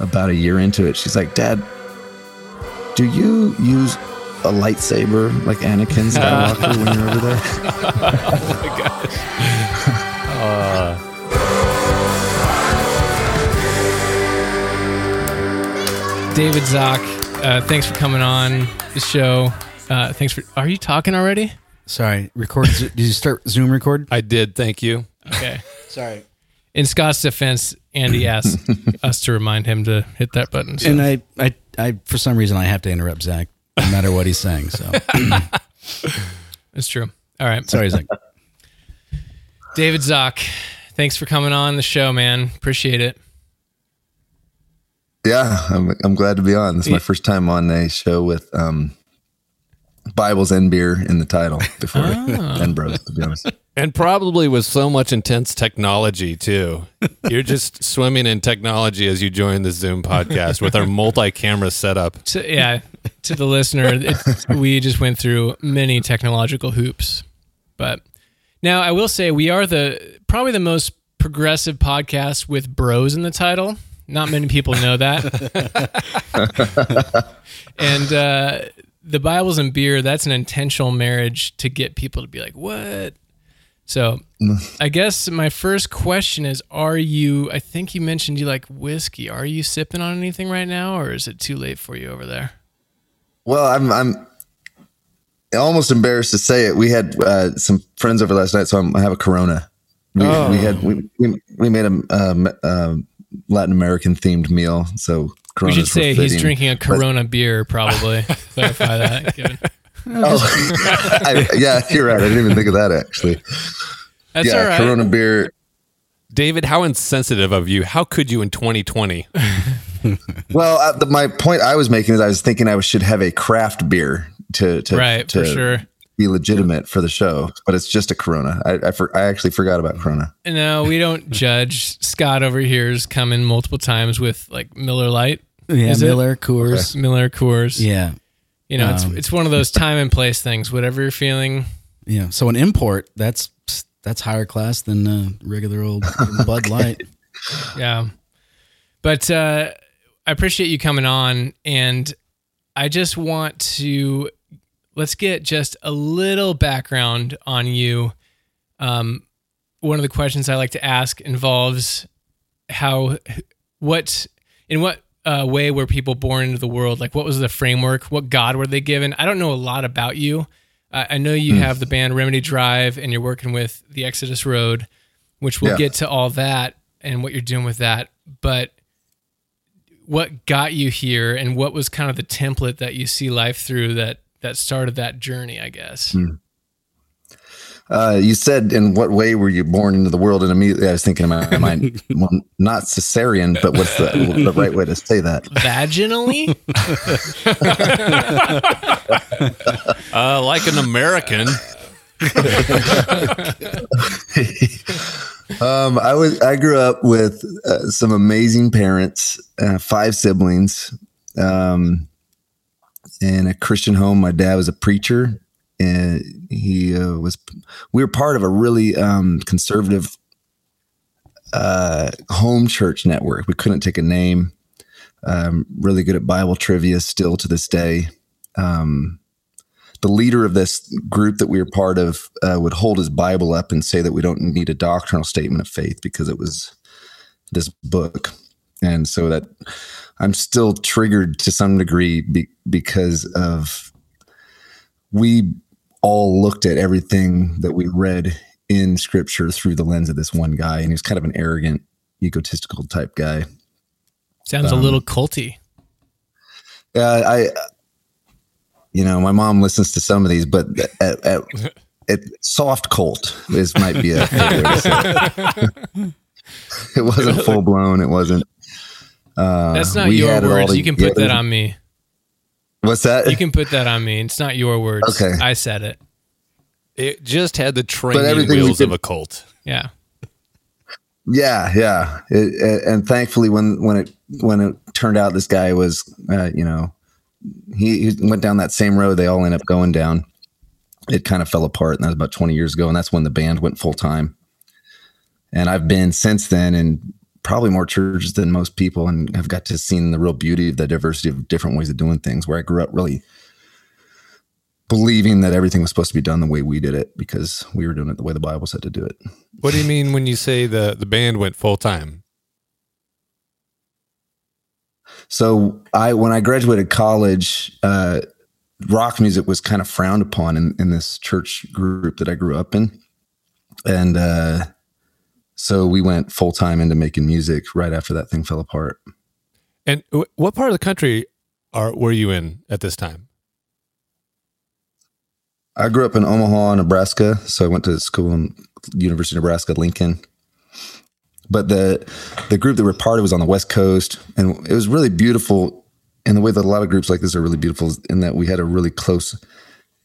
about a year into it, she's like, "Dad, do you use a lightsaber like Anakin Skywalker when you're over there?" oh my gosh. Uh. David Zach, uh, thanks for coming on the show. Uh, thanks for. Are you talking already? Sorry, record. did you start Zoom record? I did. Thank you. Okay. Sorry. In Scott's defense, Andy asked us to remind him to hit that button. So. And I, I, I, for some reason, I have to interrupt Zach, no matter what he's saying. So it's true. All right. Sorry, Zach. David Zach, thanks for coming on the show, man. Appreciate it. Yeah, I'm, I'm glad to be on. This is my first time on a show with um, Bibles and beer in the title before oh. and bros, to be honest. And probably with so much intense technology too. You're just swimming in technology as you join the Zoom podcast with our multi-camera setup. To, yeah, to the listener, it, we just went through many technological hoops. But now I will say we are the probably the most progressive podcast with bros in the title. Not many people know that. and uh, the Bibles and beer, that's an intentional marriage to get people to be like, what? So I guess my first question is Are you, I think you mentioned you like whiskey. Are you sipping on anything right now or is it too late for you over there? Well, I'm, I'm almost embarrassed to say it. We had uh, some friends over last night, so I'm, i have a Corona. We, oh. we had we, we, we made a, um, um, Latin American themed meal. So Coronas we should say he's drinking a Corona but, beer. Probably clarify that. Oh, I, yeah, you're right. I didn't even think of that actually. That's yeah, Corona beer. David, how insensitive of you! How could you in 2020? well, uh, the, my point I was making is I was thinking I should have a craft beer to to right to, for sure be legitimate for the show, but it's just a Corona. I I, for, I actually forgot about Corona. No, we don't judge. Scott over here is coming multiple times with like Miller Lite. Yeah, is Miller it? Coors. Okay. Miller Coors. Yeah. You know, um, it's it's one of those time and place things. Whatever you're feeling. Yeah. So an import that's that's higher class than uh, regular old Bud Light. Yeah. But uh, I appreciate you coming on, and I just want to let's get just a little background on you. Um, one of the questions I like to ask involves how, what, in what uh, way were people born into the world? Like, what was the framework? What God were they given? I don't know a lot about you. Uh, I know you mm. have the band Remedy Drive and you're working with the Exodus Road, which we'll yeah. get to all that and what you're doing with that. But what got you here and what was kind of the template that you see life through that that started that journey, I guess. Hmm. Uh, you said, in what way were you born into the world? And immediately I was thinking, am I, am I well, not cesarean, but what's the, the right way to say that? Vaginally? uh, like an American. um, I was, I grew up with uh, some amazing parents, uh, five siblings. Um, in a Christian home. My dad was a preacher, and he uh, was. We were part of a really um, conservative uh, home church network. We couldn't take a name. Um, really good at Bible trivia still to this day. Um, the leader of this group that we were part of uh, would hold his Bible up and say that we don't need a doctrinal statement of faith because it was this book. And so that I'm still triggered to some degree be, because of we all looked at everything that we read in scripture through the lens of this one guy, and he was kind of an arrogant, egotistical type guy. Sounds um, a little culty. Yeah, I, you know, my mom listens to some of these, but at, at, at soft cult is might be a. it wasn't full blown. It wasn't. Uh, That's not your words. You can put that on me. What's that? You can put that on me. It's not your words. Okay. I said it. It just had the training wheels of a cult. Yeah. Yeah, yeah, it, it, and thankfully, when when it when it turned out this guy was, uh, you know, he, he, went down that same road they all end up going down. It kind of fell apart, and that was about twenty years ago, and that's when the band went full time. And I've been since then in probably more churches than most people and have got to see the real beauty of the diversity of different ways of doing things where I grew up really believing that everything was supposed to be done the way we did it because we were doing it the way the Bible said to do it. What do you mean when you say the the band went full time? So I when I graduated college, uh, rock music was kind of frowned upon in, in this church group that I grew up in. And uh, so we went full time into making music right after that thing fell apart. And wh- what part of the country are were you in at this time? I grew up in Omaha, Nebraska. So I went to school in University of Nebraska, Lincoln. But the the group that we're part of was on the West Coast, and it was really beautiful And the way that a lot of groups like this are really beautiful. is In that we had a really close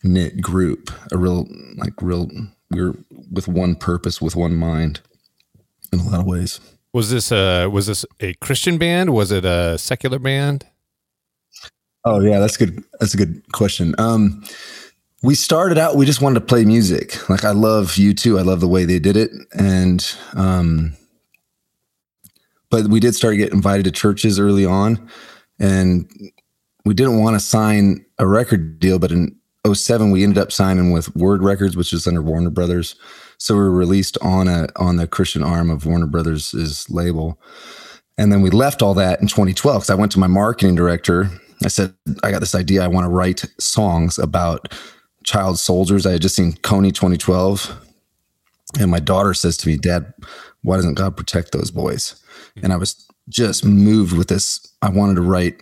knit group, a real like real we were with one purpose, with one mind, in a lot of ways. Was this a was this a Christian band? Was it a secular band? Oh yeah, that's good. That's a good question. Um, we started out. We just wanted to play music. Like I love U2. I love the way they did it, and um, but we did start to get invited to churches early on, and we didn't want to sign a record deal. But in 07, we ended up signing with Word Records, which is under Warner Brothers. So we were released on a on the Christian arm of Warner Brothers' label. And then we left all that in 2012 because I went to my marketing director. I said, I got this idea. I want to write songs about child soldiers. I had just seen Kony 2012. And my daughter says to me, Dad, why doesn't God protect those boys? And I was just moved with this. I wanted to write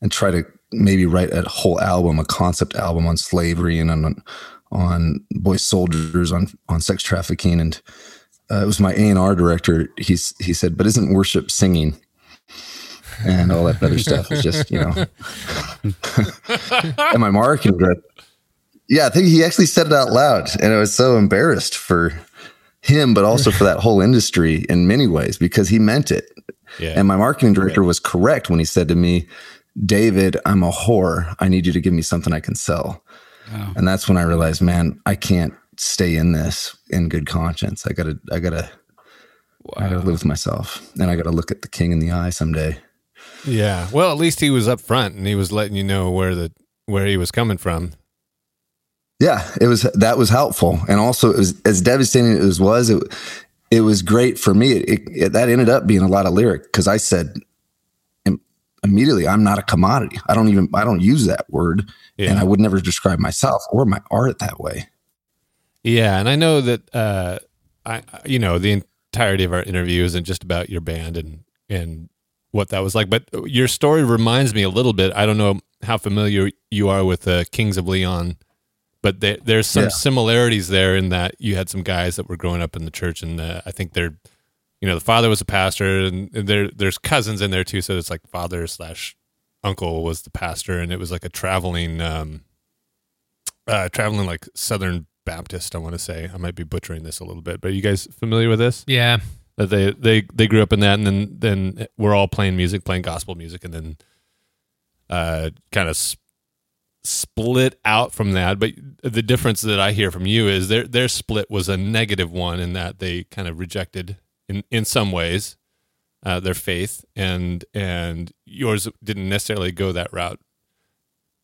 and try to maybe write a whole album, a concept album on slavery and on on boy soldiers, on on sex trafficking. And uh, it was my A and R director. He's he said, "But isn't worship singing?" And all that other stuff was just you know. and my marketing director, yeah, I think he actually said it out loud, and I was so embarrassed for him, but also for that whole industry in many ways because he meant it. Yeah. And my marketing director was correct when he said to me, David, I'm a whore. I need you to give me something I can sell. Wow. And that's when I realized, man, I can't stay in this in good conscience. I gotta, I gotta, I gotta live with myself, and I gotta look at the king in the eye someday. Yeah. Well, at least he was up front and he was letting you know where the where he was coming from. Yeah, it was that was helpful, and also it was as devastating as it was. It, it was great for me. It, it, that ended up being a lot of lyric because I said immediately, "I'm not a commodity. I don't even I don't use that word, Yeah. and I would never describe myself or my art that way." Yeah, and I know that uh, I you know the entirety of our interview isn't just about your band and and what that was like, but your story reminds me a little bit. I don't know how familiar you are with the Kings of Leon, but there, there's some Yeah. similarities there in that you had some guys that were growing up in the church, and uh, I think they're you know the father was a pastor, and there there's cousins in there too, so it's like father slash uncle was the pastor, and it was like a traveling. Um, uh, traveling like Southern Baptist. I want to say I might be butchering this a little bit, but are you guys familiar with this? Yeah. That they they they grew up in that, and then then we're all playing music, playing gospel music, and then uh, kind of s- split out from that. But the difference that I hear from you is their their split was a negative one in that they kind of rejected in in some ways uh, their faith, and and yours didn't necessarily go that route.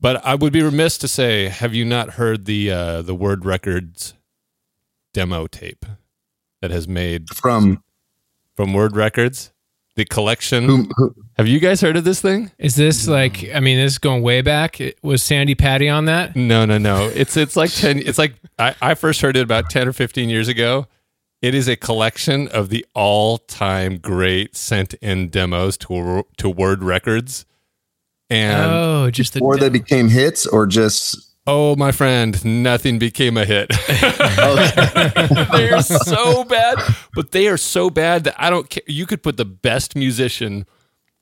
But I would be remiss to say, have you not heard the uh, the Word Records demo tape that has made From from Word Records, the collection? who, who Have you guys heard of this thing? Is this like? I mean, this is going way back. It- Was Sandi Patty on that? No, no, no. It's it's like ten. It's like I, I first heard it about ten or fifteen years ago. It is a collection of the all-time great sent-in demos to to Word Records, and oh, just the or they became hits, or just oh my friend, nothing became a hit. They're so bad, but they are so bad that I don't care. You could put the best musician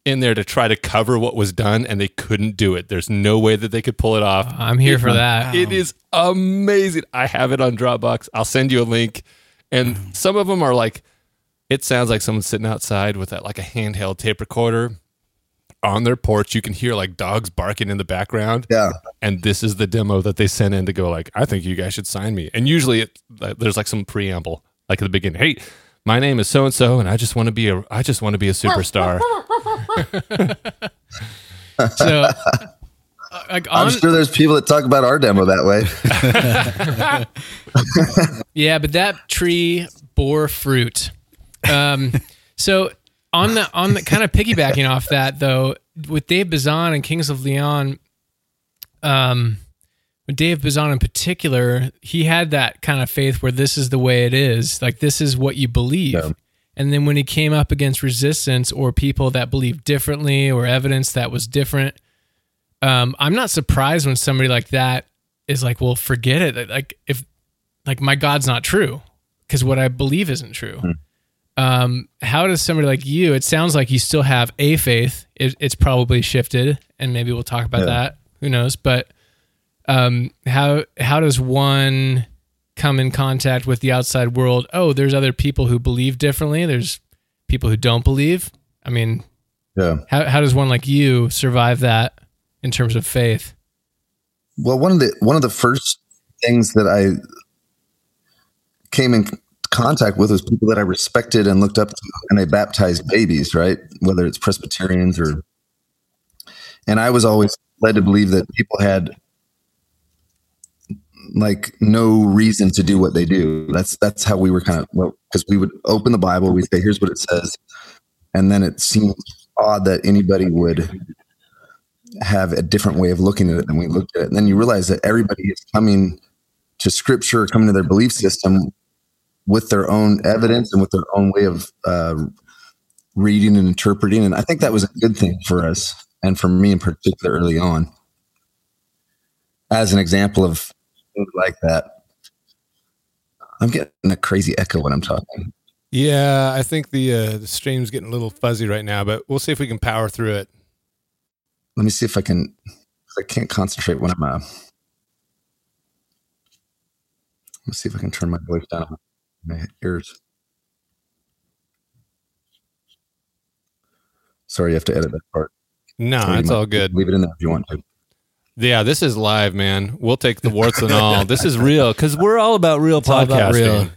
in there to try to cover what was done, and they couldn't do it. There's no way that they could pull it off. I'm here for that. It is amazing. I have it on Dropbox. I'll send you a link. And some of them are like, it sounds like someone's sitting outside with that like a handheld tape recorder on their porch. You can hear like dogs barking in the background. yeah. And this is the demo that they sent in to go like, I think you guys should sign me. And usually it, there's like some preamble, like at the beginning. Hey, My name is so and so, and I just want to be a I just want to be a superstar. So, like on, I'm sure there's people that talk about our demo that way. yeah, but that tree bore fruit. Um, so on the on the kind of piggybacking off that though, with Dave Bazan and Kings of Leon, um, with Dave Bazan in particular, he had that kind of faith where this is the way it is, like this is what you believe. Yeah. And then when he came up against resistance or people that believed differently or evidence that was different, um, I'm not surprised when somebody like that is like, "Well, forget it." Like if like my God's not true because what I believe isn't true. Um, how does somebody like you? It sounds like you still have a faith. It, it's probably shifted, and maybe we'll talk about Yeah. that. Who knows? But um, how how does one come in contact with the outside world? Oh, there's other people who believe differently. There's people who don't believe. I mean, Yeah. how how does one like you survive that in terms of faith? Well, one of the one of the first things that I came in contact with was people that I respected and looked up to, and they baptized babies, right? Whether it's Presbyterians or, and I was always led to believe that people had like no reason to do what they do. That's that's how we were kind of well, because we would open the Bible, we say, "Here's what it says," and then it seemed odd that anybody would have a different way of looking at it than we looked at it. And then you realize that everybody is coming to scripture, coming to their belief system with their own evidence and with their own way of uh, reading and interpreting. And I think that was a good thing for us and for me in particular early on. As an example of like that, I'm getting a crazy echo when I'm talking. yeah, I think the uh, the stream's getting a little fuzzy right now, but we'll see if we can power through it. Let me see if I can. I can't concentrate when I'm. Uh, let's see if I can turn my voice down on my ears. Sorry, you have to edit that part. No, Or it's all good. Leave it in there if you want to. Yeah, this is live, man. We'll take the warts and all. This is real because we're all about real all podcasting. about real.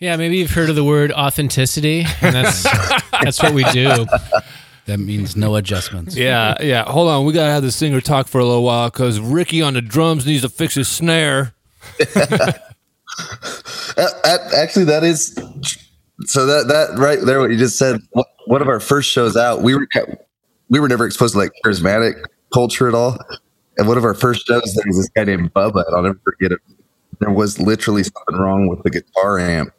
Yeah, maybe you've heard of the word authenticity, and that's that's what we do. That means no adjustments. Yeah, yeah. Hold on, we gotta have the singer talk for a little while because Ricky on the drums needs to fix his snare. Actually, that is so. That that right there, what you just said. one- One of our first shows out, we were we were never exposed to like charismatic culture at all. And one of our first shows, there was this guy named Bubba, and I'll never forget it. There was literally something wrong with the guitar amp,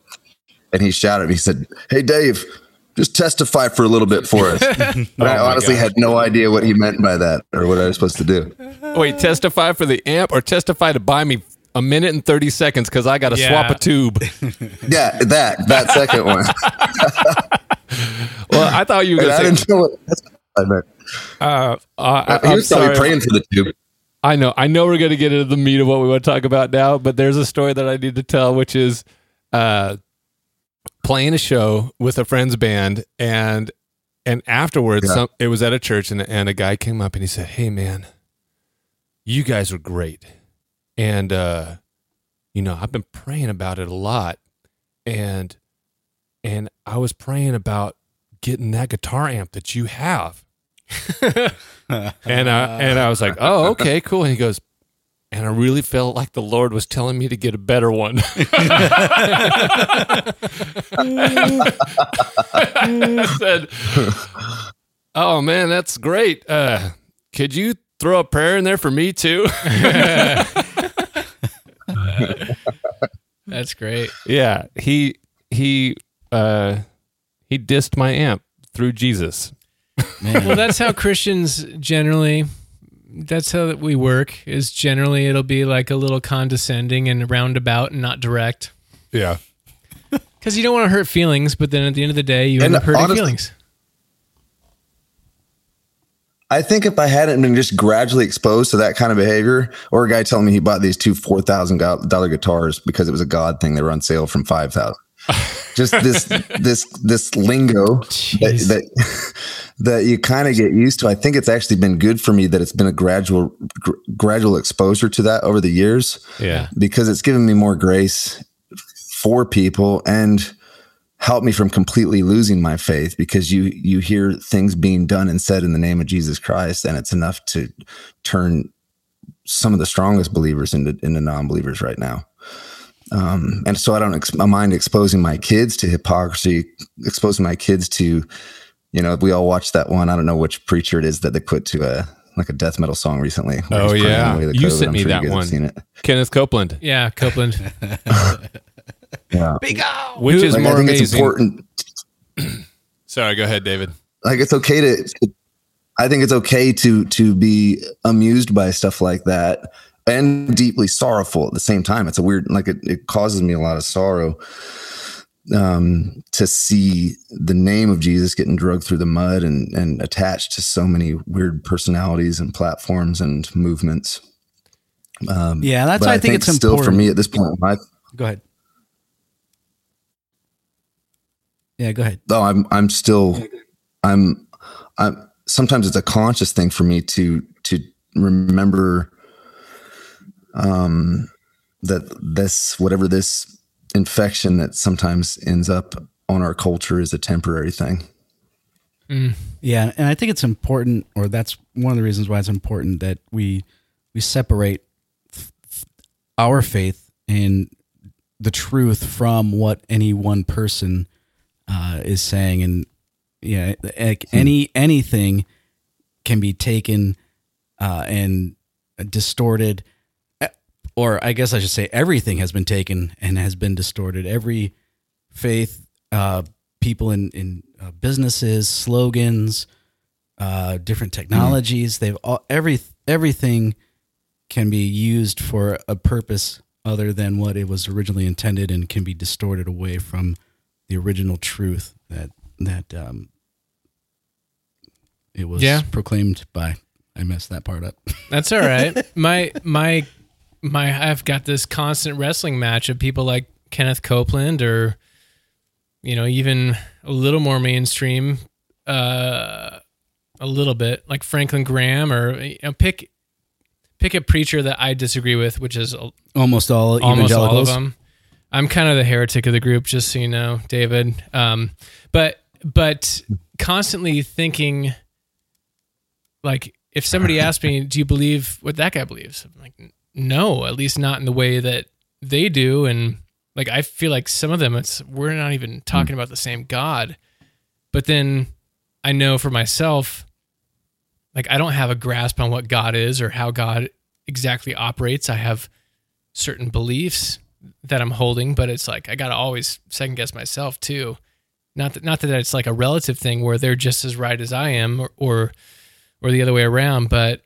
and he shouted. He said, "Hey, Dave." Just testify for a little bit for us. And I Oh honestly gosh. had no idea what he meant by that or what I was supposed to do. Wait, testify for the amp or testify to buy me a minute and thirty seconds because I got to Yeah. swap a tube. Yeah, that that second one. well, I thought you were I gonna say. didn't know what I meant. Uh, uh, He I'm was probably sorry. praying for the tube. I know. I know we're going to get into the meat of what we want to talk about now, but there's a story that I need to tell, which is uh, playing a show with a friend's band, and and afterwards, Yeah. some, it was at a church, and and a guy came up and he said, "Hey, man, you guys are great, and uh, you know I've been praying about it a lot, and and I was praying about getting that guitar amp that you have." and I and I was like, "Oh, okay, cool." And he goes, and I really felt like the Lord was telling me to get a better one. I said, "Oh man, that's great. Uh, could you throw a prayer in there for me too?" That's great. yeah, he he uh, he dissed my amp through Jesus. Man. Well, that's how Christians generally. That's how that we work. Is generally it'll be like a little condescending and roundabout and not direct. Yeah, Because you don't want to hurt feelings, but then at the end of the day, you end And up hurting honestly- feelings. I think if I hadn't been just gradually exposed to that kind of behavior, or a guy telling me he bought these two four thousand dollar guitars because it was a God thing, they were on sale from five thousand. just this this this lingo that Jeez. that, that you kind of get used to. I think it's actually been good for me that it's been a gradual gr- gradual exposure to that over the years yeah, because it's given me more grace for people and help me from completely losing my faith because you you hear things being done and said in the name of Jesus Christ and it's enough to turn some of the strongest believers into into non-believers right now. Um, and so I don't ex- mind exposing my kids to hypocrisy, exposing my kids to, you know, we all watched that one. I don't know which preacher it is that they put to a like a death metal song recently. where Oh, he's yeah. the You sent I'm me sure that one. Seen it. Kenneth Copeland, Yeah, Copeland. Yeah. which is Like, more I think it's important. Sorry, go ahead, David. Like it's okay to. I think it's okay to to be amused by stuff like that and deeply sorrowful at the same time. It's a weird, like it, it causes me a lot of sorrow um, to see the name of Jesus getting drugged through the mud and and attached to so many weird personalities and platforms and movements. Um, Yeah, that's why I think it's still for me at this point. My Go ahead. Yeah, go ahead. though I'm I'm still I'm I'm sometimes it's a conscious thing for me to to remember um that this whatever this infection that sometimes ends up on our culture is a temporary thing. Yeah, and I think it's important, or that's one of the reasons why it's important that we we separate f- f- our faith and the truth from what any one person uh, is saying, and yeah, like any anything can be taken uh, and distorted, or I guess I should say everything has been taken and has been distorted. Every faith, uh, people in in uh, businesses, slogans, uh, different technologies. They've all every everything can be used for a purpose other than what it was originally intended, and can be distorted away from the original truth that that um, it was Yeah. proclaimed by. I messed that part up. That's all right. my my my I've got this constant wrestling match of people like Kenneth Copeland or you know, even a little more mainstream uh a little bit like Franklin Graham or you know, pick pick a preacher that I disagree with, which is Almost all almost all of them. I'm kind of the heretic of the group, just so you know, David. Um, but but constantly thinking, like, if somebody asked me, "Do you believe what that guy believes?" I'm like, no, at least not in the way that they do. And like, I feel like some of them, it's we're not even talking hmm. about the same God. But then I know for myself, like, I don't have a grasp on what God is or how God exactly operates. I have certain beliefs that I'm holding, but it's like I gotta always second guess myself too. Not that not that it's like a relative thing where they're just as right as I am, or or, or the other way around. But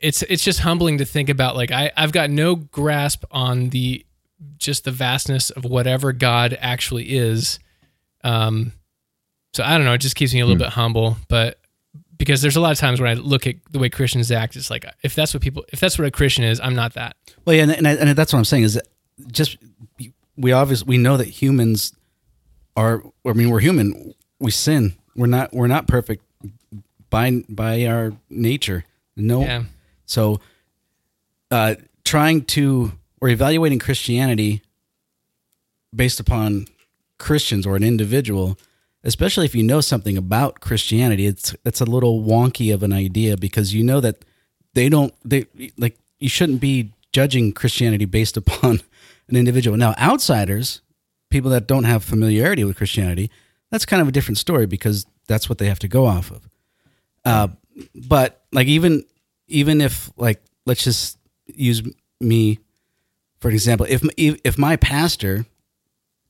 it's it's just humbling to think about. Like I I've got no grasp on the just the vastness of whatever God actually is. Um, so I don't know. It just keeps me a little bit humble, but because there's a lot of times when I look at the way Christians act, it's like if that's what people, if that's what a Christian is, I'm not that. Well, yeah, and, and, I- and that's what I'm saying is that just we obviously we know that humans are. I mean, we're human. We sin. We're not. We're not perfect by by our nature. No. Yeah. So, uh, trying to or evaluating Christianity based upon Christians or an individual, especially if you know something about Christianity, it's it's a little wonky of an idea because you know that they don't they like you shouldn't be judging Christianity based upon an individual. Now, outsiders, people that don't have familiarity with Christianity, that's kind of a different story because that's what they have to go off of. Uh, but like even even if like let's just use me for an example, if if, if my pastor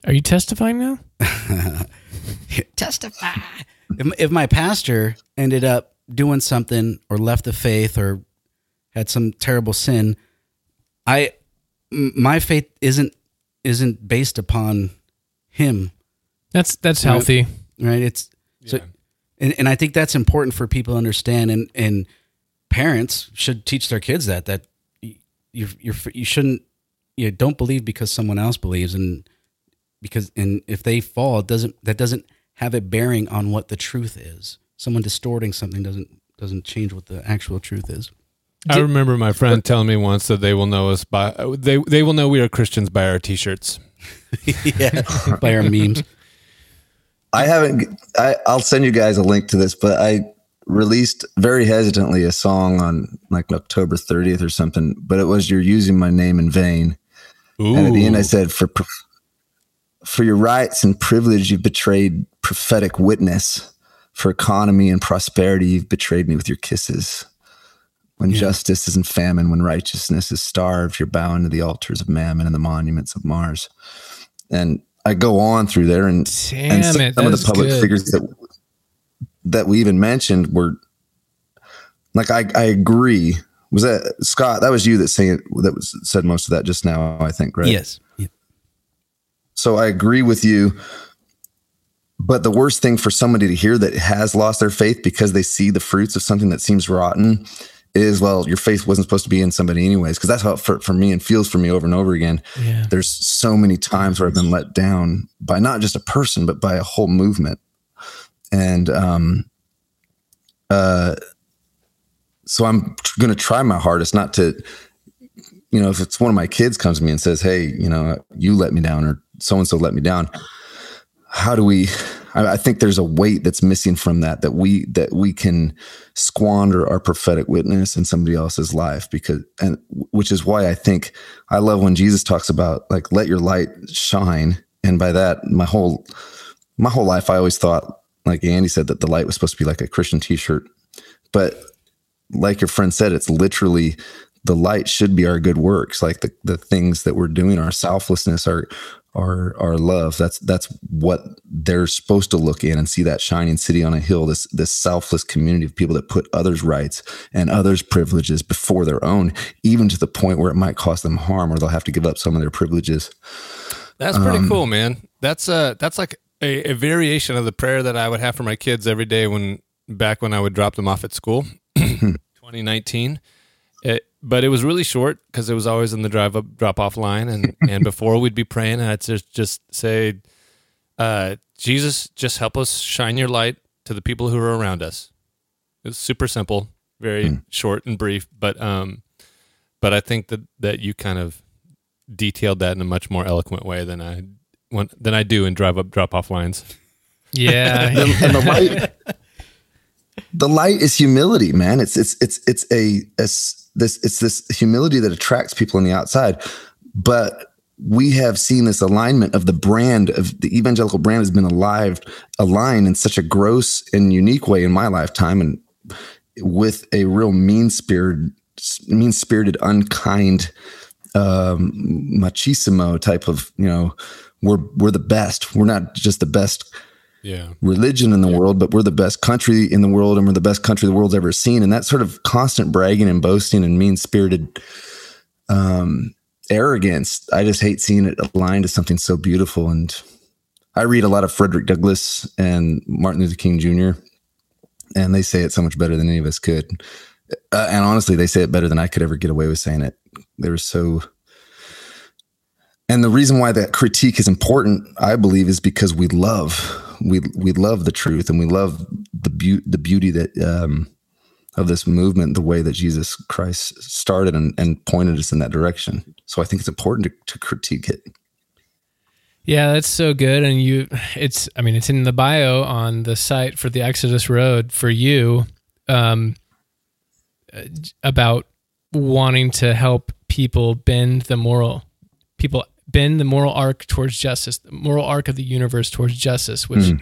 Are you testifying now? testify. If, if my pastor ended up doing something or left the faith or had some terrible sin, I my faith isn't isn't based upon him, That's that's Right. healthy. right? It's so, and, and I think that's important for people to understand, and and parents should teach their kids that that you you're, you're, shouldn't you don't believe because someone else believes, and because and if they fall, it doesn't that doesn't have a bearing on what the truth is. Someone distorting something doesn't doesn't change what the actual truth is. I remember my friend telling me once that they will know us by they they will know we are Christians by our t-shirts. yeah, by our memes. I haven't. I, I'll send you guys a link to this, but I released very hesitantly a song on like October 30th or something. But it was "You're using my name in vain," Ooh. and at the end I said, "For for your rights and privilege, you've betrayed prophetic witness. For economy and prosperity, you've betrayed me with your kisses." When Yeah. justice is in famine, when righteousness is starved, you're bowing to the altars of mammon and the monuments of Mars. And I go on through there, and, and some, it. some of the public good. figures that that we even mentioned were like, I, I agree. Was that Scott? That was you that saying that was said most of that just now. I think, right? Yes. Yeah. So I agree with you. But the worst thing for somebody to hear that has lost their faith because they see the fruits of something that seems rotten is, well, your faith wasn't supposed to be in somebody anyways. Because that's how it for, for me and feels for me over and over again. Yeah. There's so many times where I've been let down by not just a person, but by a whole movement. And um, uh, so I'm going to try my hardest not to, you know, if it's one of my kids comes to me and says, "Hey, you know, you let me down," or so and so let me down. How do we? I, I think there's a weight that's missing from that that we that we can squander our prophetic witness in somebody else's life because and which is why I think I love when Jesus talks about like let your light shine, and by that my whole my whole life I always thought like Andy said that the light was supposed to be like a Christian T-shirt, but like your friend said, it's literally the light should be our good works, like the the things that we're doing, our selflessness, our our our love. That's that's what they're supposed to look in and see that shining city on a hill. This this selfless community of people that put others' rights and others' privileges before their own, even to the point where it might cause them harm, or they'll have to give up some of their privileges. That's pretty Um, cool, man. That's uh that's like a, a variation of the prayer that I would have for my kids every day when back when I would drop them off at school, 2019. It, but it was really short because it was always in the drive up drop off line, and and before we'd be praying, I'd just just say, uh, Jesus, just help us shine your light to the people who are around us. It was super simple, very short and brief, but um, but I think that that you kind of detailed that in a much more eloquent way than I when, than I do in drive up drop off lines. Yeah. and, and the light the light is humility man it's it's it's it's a, a s- this it's this humility that attracts people on the outside but we have seen this alignment of the brand of the evangelical brand has been alive aligned in such a gross and unique way in my lifetime and with a real mean spirited mean spirited unkind um machismo type of you know we're we're the best we're not just the best Yeah. religion in the world, but we're the best country in the world and we're the best country the world's ever seen. And that sort of constant bragging and boasting and mean spirited um, arrogance, I just hate seeing it aligned to something so beautiful. And I read a lot of Frederick Douglass and Martin Luther King Jr., and they say it so much better than any of us could. Uh, and honestly, they say it better than I could ever get away with saying it. They were so and the reason why that critique is important, I believe, is because we love we we love the truth and we love the beauty the beauty that um, of this movement, the way that Jesus Christ started and, and pointed us in that direction. So I think it's important to, to critique it. Yeah, that's so good. And you, it's, I mean, it's in the bio on the site for the Exodus Road for you um, uh, about wanting to help people bend the moral, people bend the moral arc towards justice, the moral arc of the universe towards justice, which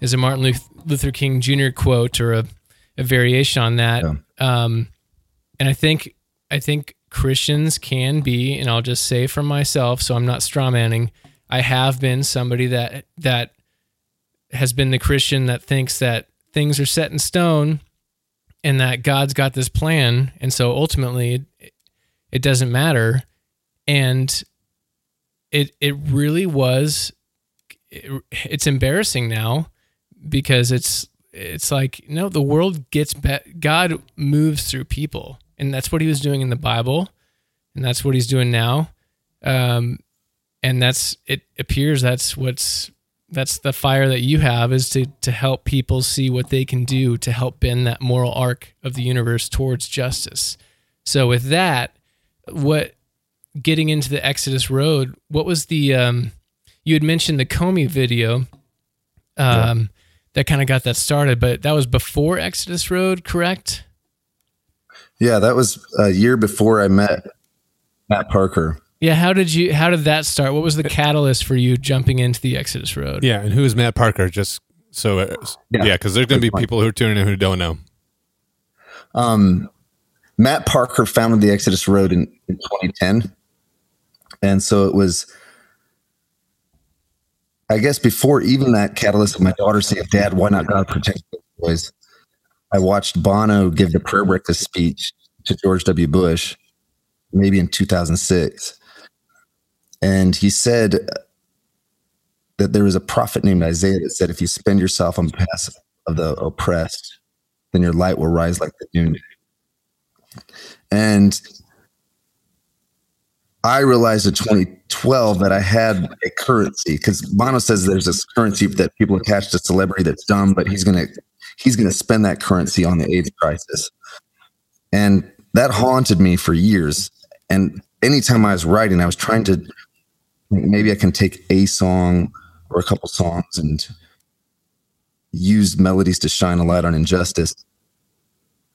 is a Martin Luther King Jr. quote or a, a variation on that. Yeah. Um, and I think, I think Christians can be, and I'll just say for myself, so I'm not strawmanning. I have been somebody that that has been the Christian that thinks that things are set in stone and that God's got this plan and so ultimately it, it doesn't matter and it it really was it, it's embarrassing now because it's it's like no the world gets be- God moves through people and that's what he was doing in the Bible and that's what he's doing now. Um and that's it appears that's what's that's the fire that you have is to to help people see what they can do to help bend that moral arc of the universe towards justice. So with that what getting into the exodus road what was the um you had mentioned the Kony video um, that kind of got that started. But that was before Exodus Road, correct? Yeah, that was a year before I met Matt Parker. Yeah. How did you? How did that start? What was the catalyst for you jumping into the Exodus Road? Yeah, and who is Matt Parker? Just so, uh, Yeah. yeah, because there's going to be point. people who are tuning in who don't know. Um, Matt Parker founded the Exodus Road in, in 2010. And so it was, I guess, before even that catalyst of my daughter saying, Dad, why not God protect those boys? I watched Bono give the prayer breakfast speech to George W. Bush, maybe in 2006. And he said that there was a prophet named Isaiah that said, if you spend yourself on behalf of the oppressed, then your light will rise like the noonday. And I realized in 2012 that I had a currency because Bono says there's this currency that people attach to celebrity that's dumb, but he's gonna he's gonna spend that currency on the AIDS crisis. And that haunted me for years. And anytime I was writing, I was trying to maybe I can take a song or a couple songs and use melodies to shine a light on injustice.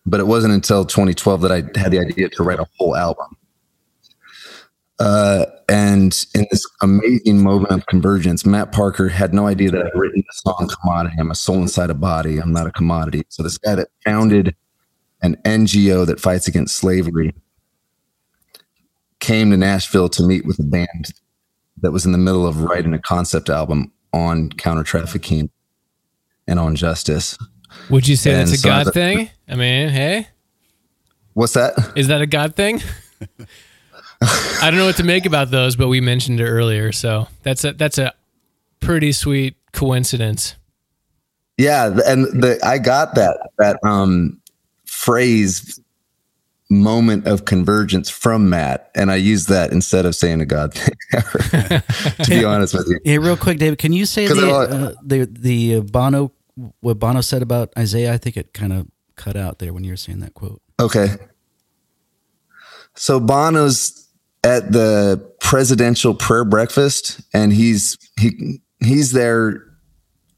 But it wasn't until 2012 that I had the idea to write a whole album. Uh, and in this amazing moment of convergence, Matt Parker had no idea that I'd written the song Commodity. I'm a soul inside a body. I'm not a commodity. So this guy that founded an NGO that fights against slavery came to Nashville to meet with a band that was in the middle of writing a concept album on counter trafficking and on justice. Would you say And that's a so God the- thing? I mean, hey, What's that? is that a God thing? I don't know what to make about those, but we mentioned it earlier, so that's a that's a pretty sweet coincidence. Yeah, and the I got that that um phrase moment of convergence from Matt, and I used that instead of saying a God thing. to be honest with you, Hey, real quick, David, can you say the, I wa- uh, the the uh, Bono what Bono said about Isaiah? I think it kind of cut out there when you were saying that quote. okay. So Bono's at the presidential prayer breakfast, and he's he he's there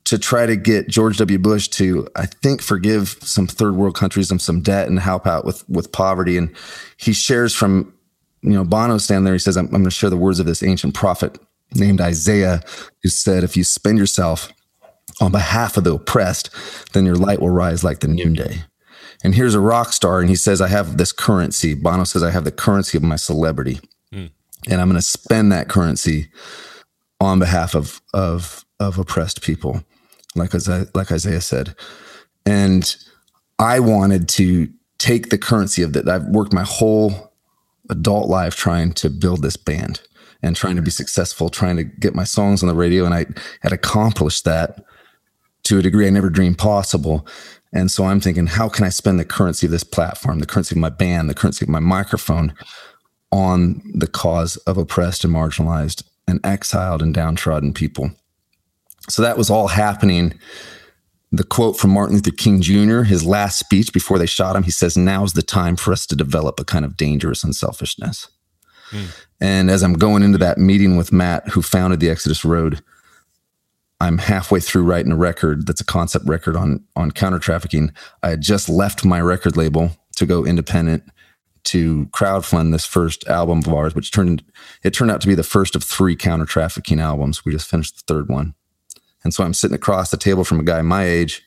to try to get George W. Bush to, I think, forgive some third world countries of some debt and help out with with poverty. And he shares from, you know, Bono stand there. He says, "I'm, I'm going to share the words of this ancient prophet named Isaiah, who said, if you spend yourself on behalf of the oppressed, then your light will rise like the noonday." And here's a rock star, and he says, "I have this currency." Bono says, "I have the currency of my celebrity, and I'm going to spend that currency on behalf of of of oppressed people." like Isaiah, like Isaiah said. And I wanted to take the currency of that. I've worked my whole adult life trying to build this band and trying to be successful, trying to get my songs on the radio. And I had accomplished that to a degree I never dreamed possible. And so I'm thinking, how can I spend the currency of this platform, the currency of my band, the currency of my microphone on the cause of oppressed and marginalized and exiled and downtrodden people? So that was all happening. The quote from Martin Luther King Jr., his last speech before they shot him, he says, Now's the time for us to develop a kind of dangerous unselfishness. Hmm. And as I'm going into that meeting with Matt, who founded the Exodus Road, I'm halfway through writing a record that's a concept record on on counter trafficking. I had just left my record label to go independent to crowdfund this first album of ours, which turned it turned out to be the first of three counter trafficking albums. We just finished the third one. And so I'm sitting across the table from a guy my age.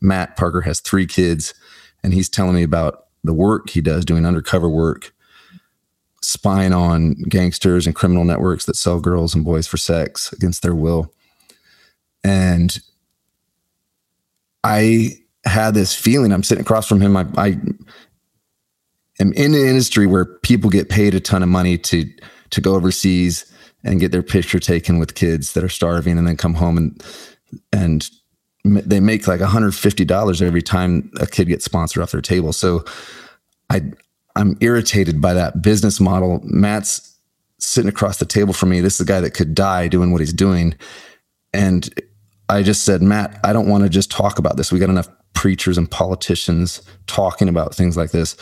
Matt Parker has three kids, and he's telling me about the work he does doing undercover work, spying on gangsters and criminal networks that sell girls and boys for sex against their will. And I had this feeling I'm sitting across from him. I, I am in an industry where people get paid a ton of money to to go overseas and get their picture taken with kids that are starving and then come home and and they make like $150 every time a kid gets sponsored off their table. So I I'm irritated by that business model. Matt's sitting across the table from me. This is a guy that could die doing what he's doing. And I just said, Matt, I don't want to just talk about this. We got enough preachers and politicians talking about things like this.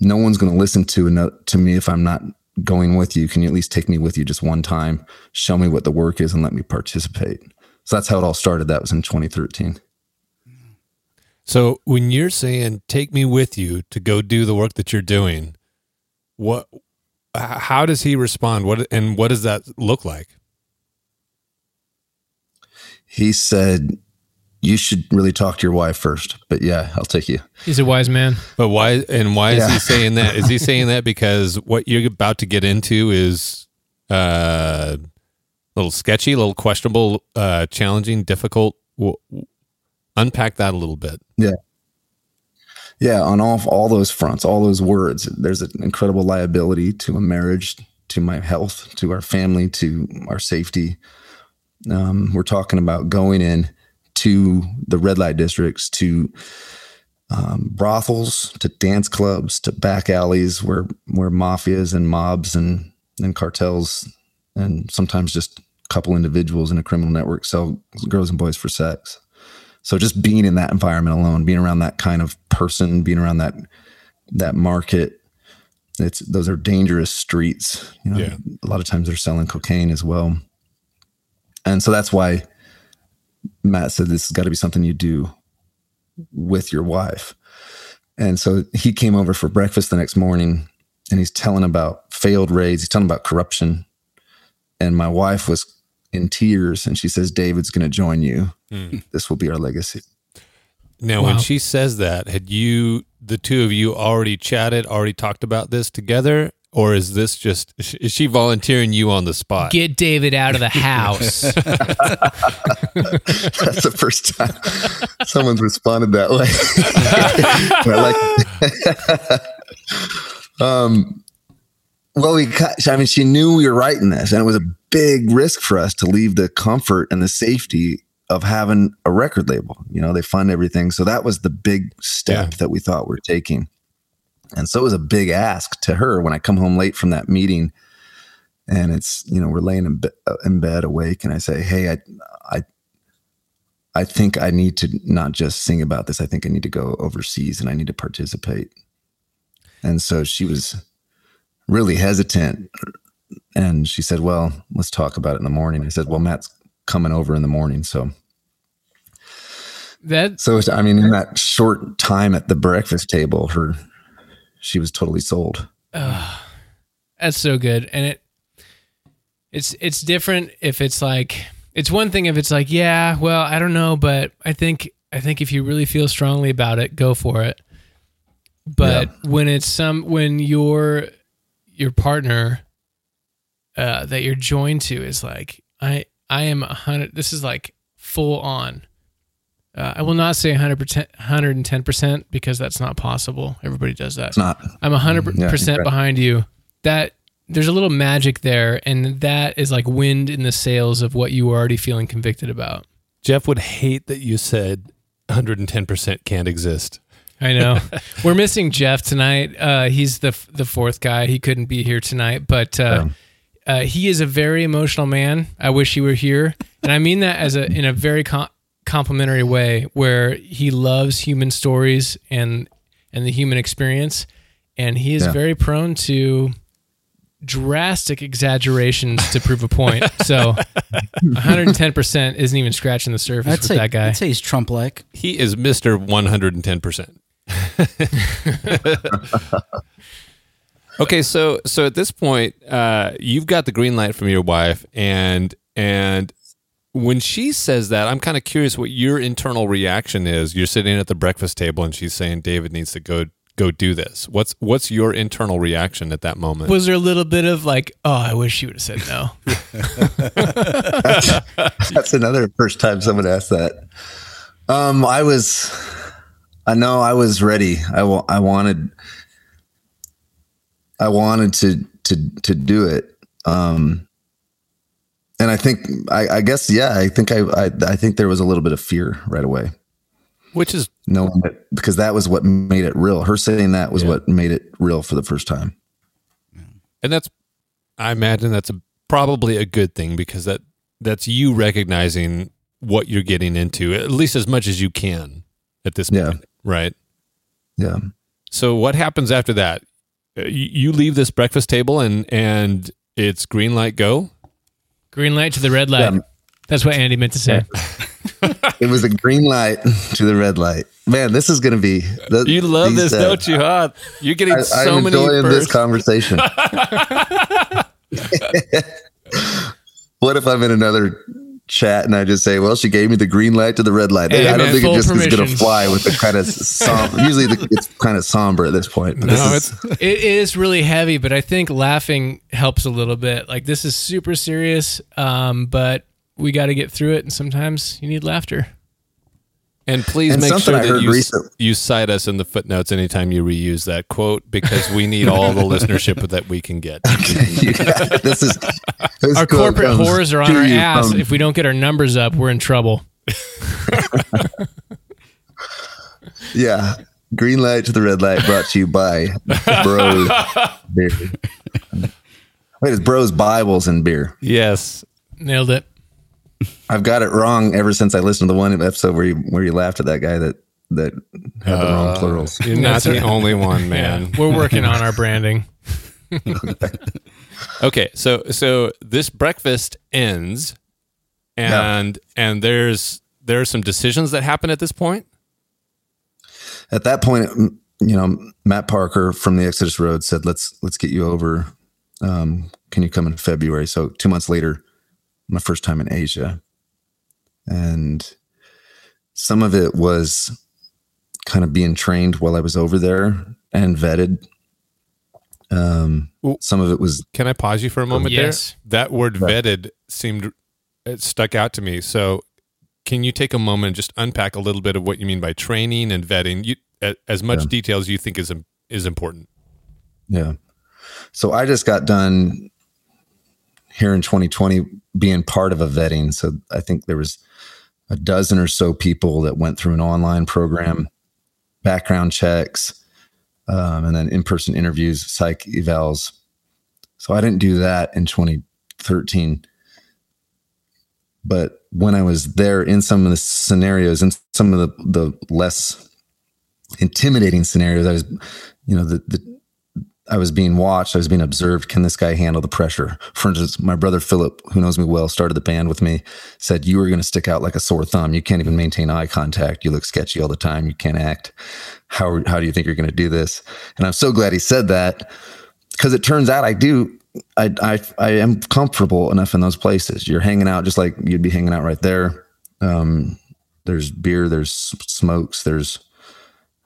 No one's going to listen to to me if I'm not going with you. Can you at least take me with you just one time? Show me what the work is and let me participate. So that's how it all started. That was in 2013. So when you're saying take me with you to go do the work that you're doing, what how does he respond? What and what does that look like? He said, "You should really talk to your wife first. But yeah, I'll take you. He's a wise man. But why and why is he saying that? Is he saying that because what you're about to get into is uh, a little sketchy, a little questionable, uh, challenging, difficult? W- w- unpack that a little bit. Yeah. Yeah, on all all those fronts, all those words. There's an incredible liability to a marriage, to my health, to our family, to our safety. Um, we're talking about going in to the red light districts, to um, brothels, to dance clubs, to back alleys where where mafias and mobs and and cartels and sometimes just a couple individuals in a criminal network sell girls and boys for sex. So just being in that environment alone, being around that kind of person, being around that that market, it's those are dangerous streets. You know, Yeah. a lot of times they're selling cocaine as well. And so that's why Matt said this has got to be something you do with your wife. And so he came over for breakfast the next morning and he's telling about failed raids, he's telling about corruption. And my wife was in tears and she says, David's going to join you. Hmm. This will be our legacy. Now, Wow. when she says that, had you, the two of you, already chatted, already talked about this together, or is this just is she volunteering you on the spot? Get David out of the house. That's the first time someone's responded that way. I like. um, well, we. I mean, she knew we were writing this, and it was a big risk for us to leave the comfort and the safety of having a record label. You know, they fund everything, so that was the big step Yeah. that we thought we are taking. And so it was a big ask to her when I come home late from that meeting, and it's you know we're laying in, be- uh, in bed awake, and I say, "Hey, I, I, I think I need to not just sing about this. I think I need to go overseas and I need to participate." And so she was really hesitant, and she said, "Well, let's talk about it in the morning." I said, "Well, Matt's coming over in the morning, so." that So I mean, in that short time at the breakfast table, her, she was totally sold. That's so good. And it it's it's different if it's like it's one thing if it's like, yeah, well, I don't know, but I think I think if you really feel strongly about it, go for it. But when it's some when your your partner uh that you're joined to is like, I I am a hundred this is like full on. Uh, I will not say 100%, 110% because that's not possible. Everybody does that. It's not. I'm a hundred Yeah, percent right. behind you. That there's a little magic there, and that is like wind in the sails of what you are already feeling convicted about. Jeff would hate that you said 110% can't exist. I know we're missing Jeff tonight. Uh, he's the the fourth guy. He couldn't be here tonight, but uh, uh, he is a very emotional man. I wish he were here, and I mean that as a in a very com- complimentary way, where he loves human stories and and the human experience, and he is Yeah. very prone to drastic exaggerations to prove a point. So, 110 percent isn't even scratching the surface I'd with say that guy. I'd say he's Trump like. He is Mr. 110%. okay, so so at this point, uh, you've got the green light from your wife and and when she says that, I'm kind of curious what your internal reaction is. You're sitting at the breakfast table and she's saying David needs to go go do this. What's what's your internal reaction at that moment? Was there a little bit of like, oh, I wish she would have said no? That's another first time someone asked that. Um, I was, I know I was ready. I wa- I wanted, I wanted to to to do it. Um, and I think I, I guess yeah. I think I, I I think there was a little bit of fear right away, Which is that because that was what made it real. Her saying that was Yeah. what made it real for the first time. and that's I imagine that's a, probably a good thing because that that's you recognizing what you're getting into at least as much as you can at this Yeah. point, right? Yeah. So what happens after that? Uh, You, you leave this breakfast table and and it's green light go. Green light to the red light. Yeah. That's what Andy meant to say. It was a green light to the red light. Man, this is going to be. The, You love these, this, uh, don't you, huh? You're getting I, so I'm many enjoying this conversation. what if I'm in another chat and I just say, "Well, she gave me the green light to the red light." Hey, I don't man, think it just is going to fly with the kind of somber. Usually, the, it's kind of somber at this point. But No, this is- it's It is really heavy, but I think laughing helps a little bit. Like this is super serious, um, but we got to get through it, and sometimes you need laughter. And please And make sure that you, recent- you cite us in the footnotes anytime you reuse that quote because we need all the listenership that we can get. you got- this is this Our corporate whores are on our ass. from- if we don't get our numbers up, we're in trouble. yeah, green light to the red light brought to you by Bros Beer. Wait, it's Bros Bibles and beer. yes. Nailed it. I've got it wrong ever since I listened to the one episode where you where you laughed at that guy that that had the wrong plurals. You're not the only one, man. Yeah, we're working on our branding. Okay, so so this breakfast ends, and and there's there's some decisions that happen at this point. At that point, you know, Matt Parker from the Exodus Road said, "Let's let's get you over. Um, can you come in February?" So two months later, my first time in Asia, and some of it was kind of being trained while I was over there and vetted. Um, Ooh. some of it was Can I pause you for a moment Yes. there? That word Right. vetted seemed it stuck out to me. So can you take a moment and just unpack a little bit of what you mean by training and vetting? You as much Yeah. detail as you think is is important. Yeah. So I just got done here in 2020 being part of a vetting. So I think there was a dozen or so people that went through an online program, background checks, um, and then in-person interviews, psych evals. So I didn't do that in 2013. But when I was there in some of the scenarios, in some of the, the less intimidating scenarios, I was, you know, the, the I was being watched. I was being observed. Can this guy handle the pressure? For instance, my brother Philip, who knows me well, started the band with me, said, You are going to stick out like a sore thumb. You can't even maintain eye contact. You look sketchy all the time. You can't act. How, how do you think you're going to do this? And I'm so glad he said that because it turns out I do. I, I, I am comfortable enough in those places. You're hanging out just like you'd be hanging out right there. Um, there's beer, there's smokes, there's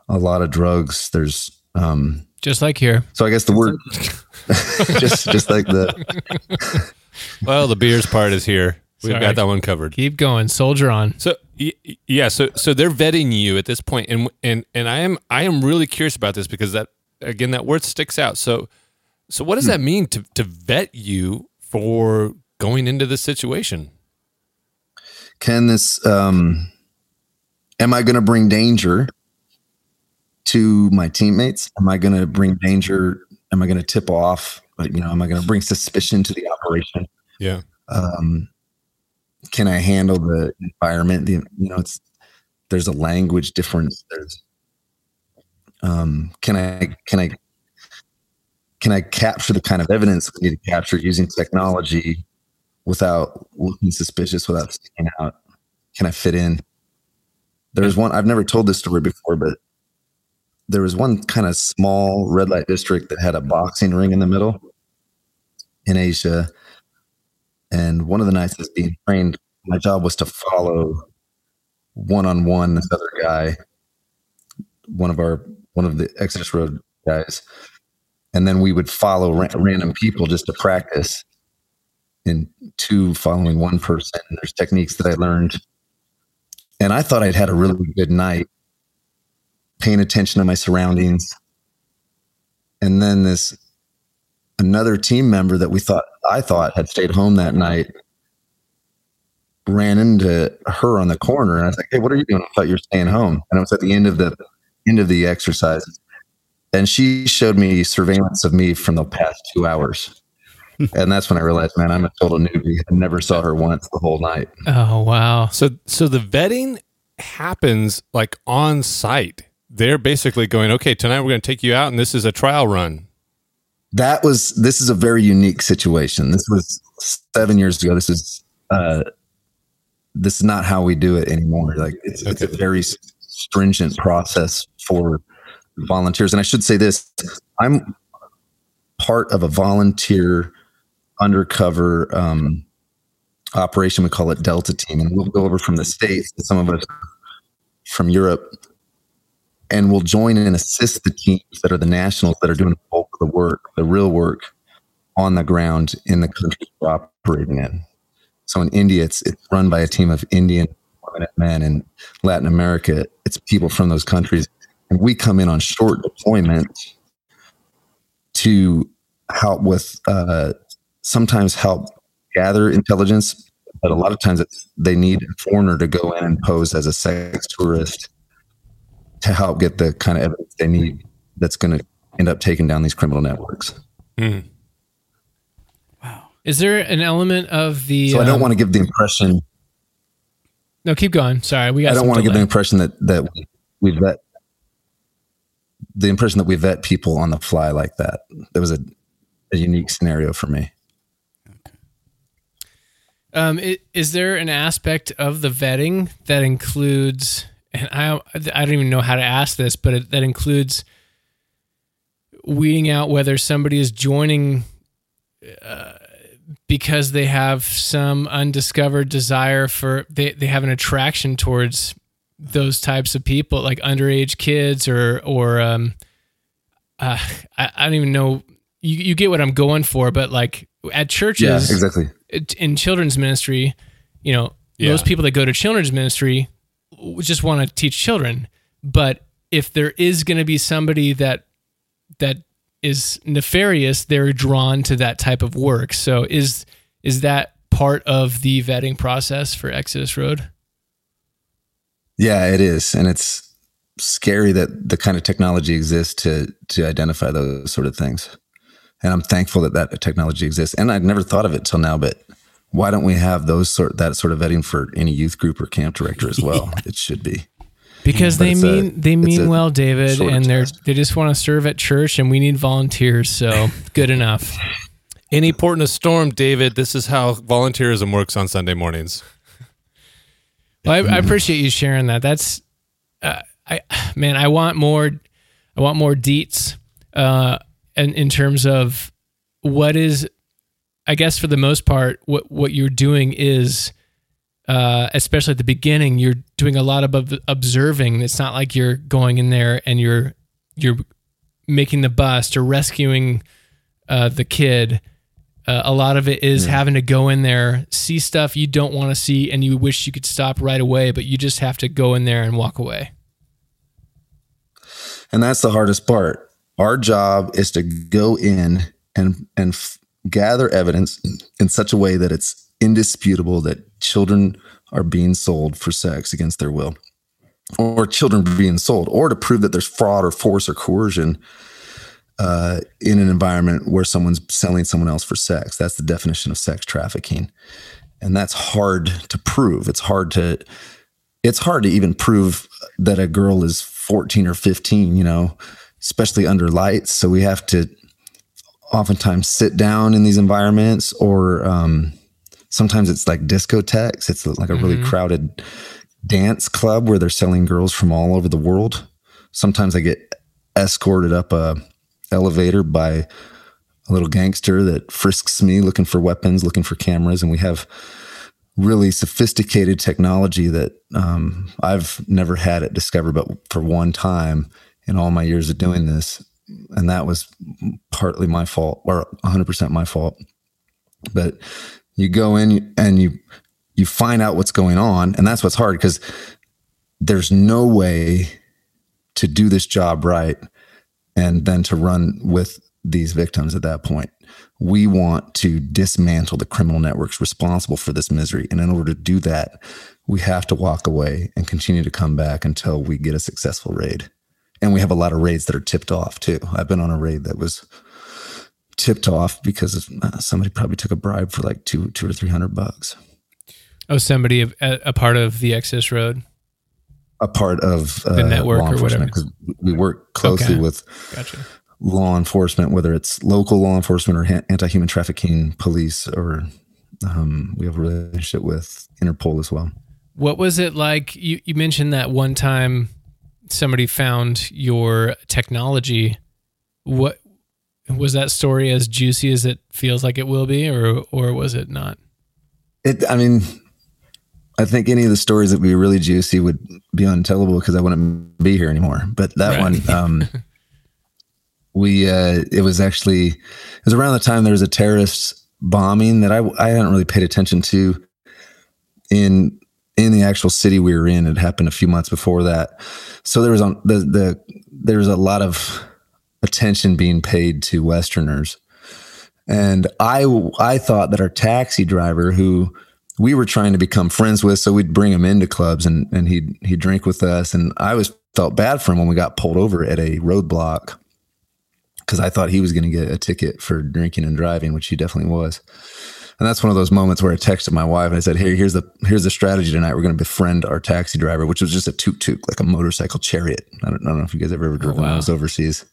a lot of drugs. There's, um, Just like here. so I guess the word just just like the Well, the beers part is here. We've Sorry. got that one covered. Keep going. Soldier on. So y- y- yeah, so so they're vetting you at this point, and and and I am I am really curious about this because that again that word sticks out. So so what does that mean to to vet you for going into this situation? can this um am I going to bring danger to my teammates? Am I going to bring danger? Am I going to tip off? Like, you know, am I going to bring suspicion to the operation? Yeah, um, can I handle the environment? The, you know, it's there's a language difference. There's um, can I can I can I capture the kind of evidence we need to capture using technology without looking suspicious, without sticking out? Can I fit in? There's one I've never told this story before, but there was one kind of small red light district that had a boxing ring in the middle in Asia. And one of the nights I was being trained, my job was to follow one on one this other guy, one of our one of the Exodus Road guys, and then we would follow ra- random people just to practice in two following one person. There's techniques that I learned, and I thought I'd had a really good night, paying attention to my surroundings, and then this another team member that we thought I thought had stayed home that night ran into her on the corner and I was like, Hey, what are you doing? I thought you were staying home. And it was at the end of the end of the exercise. And she showed me surveillance of me from the past two hours. and that's when I realized, man, I'm a total newbie. I never saw her once the whole night. Oh wow. so so the vetting happens like on site. They're basically going, okay, tonight we're going to take you out, and this is a trial run. that was this is a very unique situation. This was seven years ago. This is uh, this is not how we do it anymore. Like it's, it's a very stringent process for volunteers. And I should say this: I'm part of a volunteer undercover um, operation. We call it Delta Team, and we'll go over from the states. Some of us from Europe, and we'll join and assist the teams that are the nationals that are doing the bulk of the work, the real work on the ground in the countries we're operating in. So in India, it's it's run by a team of Indian women and men. In Latin America, it's people from those countries, and we come in on short deployment to help with uh, sometimes help gather intelligence, but a lot of times they need a foreigner to go in and pose as a sex tourist to help get the kind of evidence they need that's going to end up taking down these criminal networks. Mm. Wow. Is there an element of the. So I don't um, want to give the impression. No, keep going. Sorry, we got. I don't want to give the impression that that we vet the impression that we vet people on the fly like that. That was a, a unique scenario for me. Um, it, is there an aspect of the vetting that includes, and I I don't even know how to ask this, but it, that includes weeding out whether somebody is joining uh, because they have some undiscovered desire for they they have an attraction towards those types of people, like underage kids or or um, uh, I, I don't even know. You, you get what I'm going for, but like at churches, yeah, exactly in children's ministry, you know, yeah. most people that go to children's ministry just want to teach children. But if there is going to be somebody that that is nefarious, they're drawn to that type of work. So is is that part of the vetting process for Exodus Road? Yeah, it is, and it's scary that the kind of technology exists to to identify those sort of things and I'm thankful that that technology exists. And I'd never thought of it till now, but why don't we have those sort that sort of vetting for any youth group or camp director as well? it should be because but they mean a, they mean well, David, and they're they just want to serve at church, and we need volunteers. So good enough. Any port in a storm, David. This is how volunteerism works on Sunday mornings. Well, I, I appreciate you sharing that. That's, uh, I man, I want more. I want more deets. Uh, and in terms of what is I guess for the most part, what what you're doing is, uh, especially at the beginning, you're doing a lot of observing. It's not like you're going in there and you're you're making the bust or rescuing uh, the kid. Uh, a lot of it is yeah. having to go in there, see stuff you don't want to see, and you wish you could stop right away, but you just have to go in there and walk away. And that's the hardest part our job is to go in and and f- gather evidence in such a way that it's indisputable that children are being sold for sex against their will or children being sold or to prove that there's fraud or force or coercion uh, in an environment where someone's selling someone else for sex. That's the definition of sex trafficking. And that's hard to prove. It's hard to it's hard to even prove that a girl is 14 or 15 you know especially under lights. So we have to oftentimes sit down in these environments, or um, sometimes it's like discotheques. It's like a really mm-hmm. crowded dance club where they're selling girls from all over the world. Sometimes I get escorted up a elevator by a little gangster that frisks me looking for weapons, looking for cameras, and we have really sophisticated technology that um, I've never had at Discover, but for one time in all my years of doing this. And that was partly my fault or 100% my fault. But you go in and you you find out what's going on and that's what's hard because there's no way to do this job right and then to run with these victims at that point. We want to dismantle the criminal networks responsible for this misery. And in order to do that, we have to walk away and continue to come back until we get a successful raid and we have a lot of raids that are tipped off too. I've been on a raid that was tipped off because uh, somebody probably took a bribe for like two, two or three hundred bucks. Oh, somebody a, a part of the Exodus Road, a part of uh, the network or whatever. We work closely okay. with gotcha. law enforcement, whether it's local law enforcement or anti-human trafficking police or um, we have a relationship with Interpol as well. What was it like? You, you mentioned that one time somebody found your technology. What was that story as juicy as it feels like it will be, or or was it not? It. I mean, I think any of the stories that would be really juicy would be untellable because I wouldn't be here anymore. But that Right. one, um, we uh, it was actually it was around the time there was a terrorist bombing that I I hadn't really paid attention to in in the actual city we were in. It happened a few months before that, so there was on the the there was a lot of attention being paid to Westerners, and I I thought that our taxi driver who we were trying to become friends with, so we'd bring him into clubs and and he'd he'd drink with us, and I was felt bad for him when we got pulled over at a roadblock because I thought he was going to get a ticket for drinking and driving, which he definitely was. And that's one of those moments where I texted my wife and I said, "Hey, here's the here's the strategy tonight. We're going to befriend our taxi driver, which was just a tuk tuk, like a motorcycle chariot. I don't, I don't know if you guys have ever oh, driven wow. those overseas,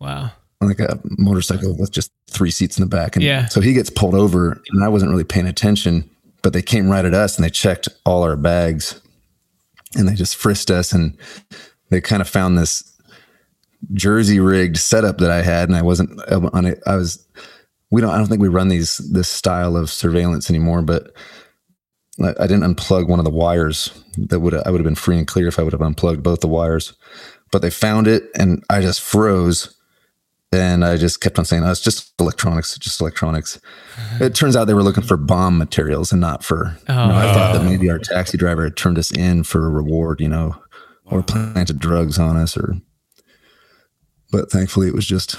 Wow. like a motorcycle with just three seats in the back. And Yeah. so he gets pulled over, and I wasn't really paying attention, but they came right at us and they checked all our bags, and they just frisked us, and they kind of found this jersey rigged setup that I had, and I wasn't on it. I was. We don't. I don't think we run these this style of surveillance anymore. But I, I didn't unplug one of the wires. That would I would have been free and clear if I would have unplugged both the wires. But they found it, and I just froze. And I just kept on saying, "Oh, it's just electronics, just electronics." It turns out they were looking for bomb materials and not for. you know, I thought that oh. maybe our taxi driver had turned us in for a reward, you know, or planted drugs on us, or. But thankfully, it was just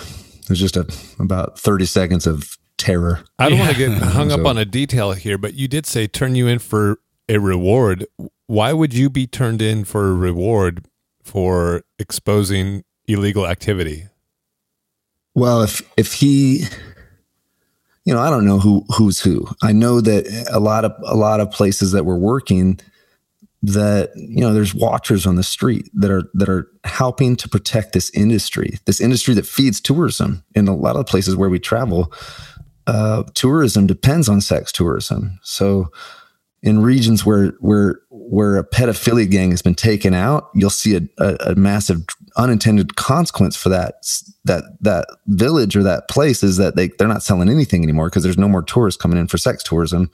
was just a about thirty seconds of terror. I don't want to get hung up on a detail here, but you did say turn you in for a reward. Why would you be turned in for a reward for exposing illegal activity? Well, if if he, you know, I don't know who who's who. I know that a lot of a lot of places that we're working, that you know, there's watchers on the street that are that are helping to protect this industry, this industry that feeds tourism. In a lot of places where we travel, uh, tourism depends on sex tourism. So, in regions where where where a pedophilia gang has been taken out, you'll see a, a, a massive unintended consequence for that that that village or that place is that they they're not selling anything anymore because there's no more tourists coming in for sex tourism.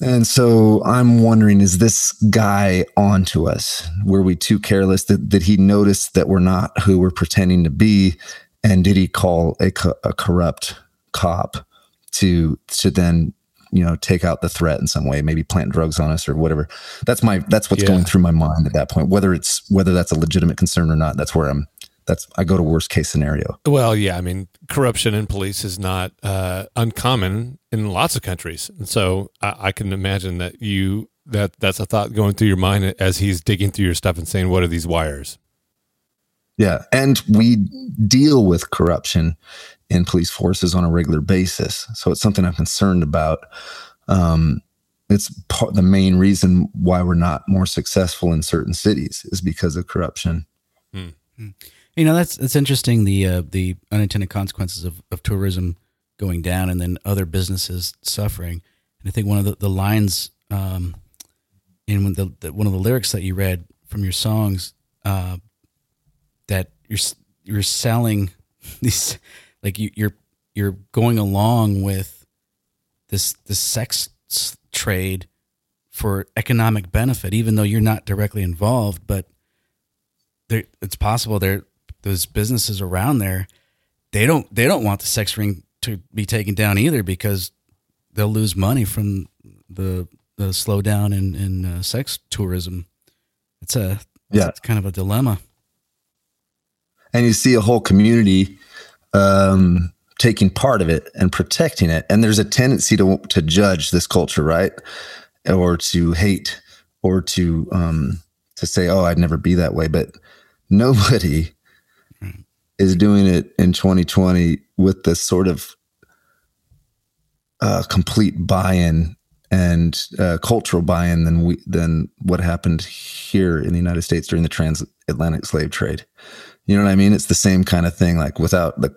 And so I'm wondering, is this guy onto us? Were we too careless? Did, did he notice that we're not who we're pretending to be? And did he call a, co- a corrupt cop to to then you know take out the threat in some way maybe plant drugs on us or whatever that's my that's what's Yeah. going through my mind at that point whether it's whether that's a legitimate concern or not that's where i'm that's i go to worst case scenario. Well, yeah, I mean, corruption in police is not uh, uncommon in lots of countries, and so I, I can imagine that you that that's a thought going through your mind as he's digging through your stuff and saying, "What are these wires?" yeah and we deal with corruption in police forces on a regular basis. So it's something i'm concerned about. Um it's part, the main reason why we're not more successful in certain cities is because of corruption You know, that's that's interesting. The uh, the unintended consequences of, of tourism going down, and then other businesses suffering. And I think one of the, the lines um, in one of the, the one of the lyrics that you read from your songs uh, that you're you're selling these like you, you're you're going along with this this sex trade for economic benefit, even though you're not directly involved, but there, it's possible there those businesses around there they don't they don't want the sex ring to be taken down either because they'll lose money from the the slowdown in in uh, sex tourism. It's a Yeah. it's kind of a dilemma. and you see a whole community um, taking part of it and protecting it. And there's a tendency to to judge this culture, right, or to hate, or to um, to say, "Oh, I'd never be that way." But nobody is doing it in 2020 with this sort of uh, complete buy-in and uh, cultural buy-in than we than what happened here in the United States during the transatlantic slave trade You know what I mean? It's the same kind of thing. Like without the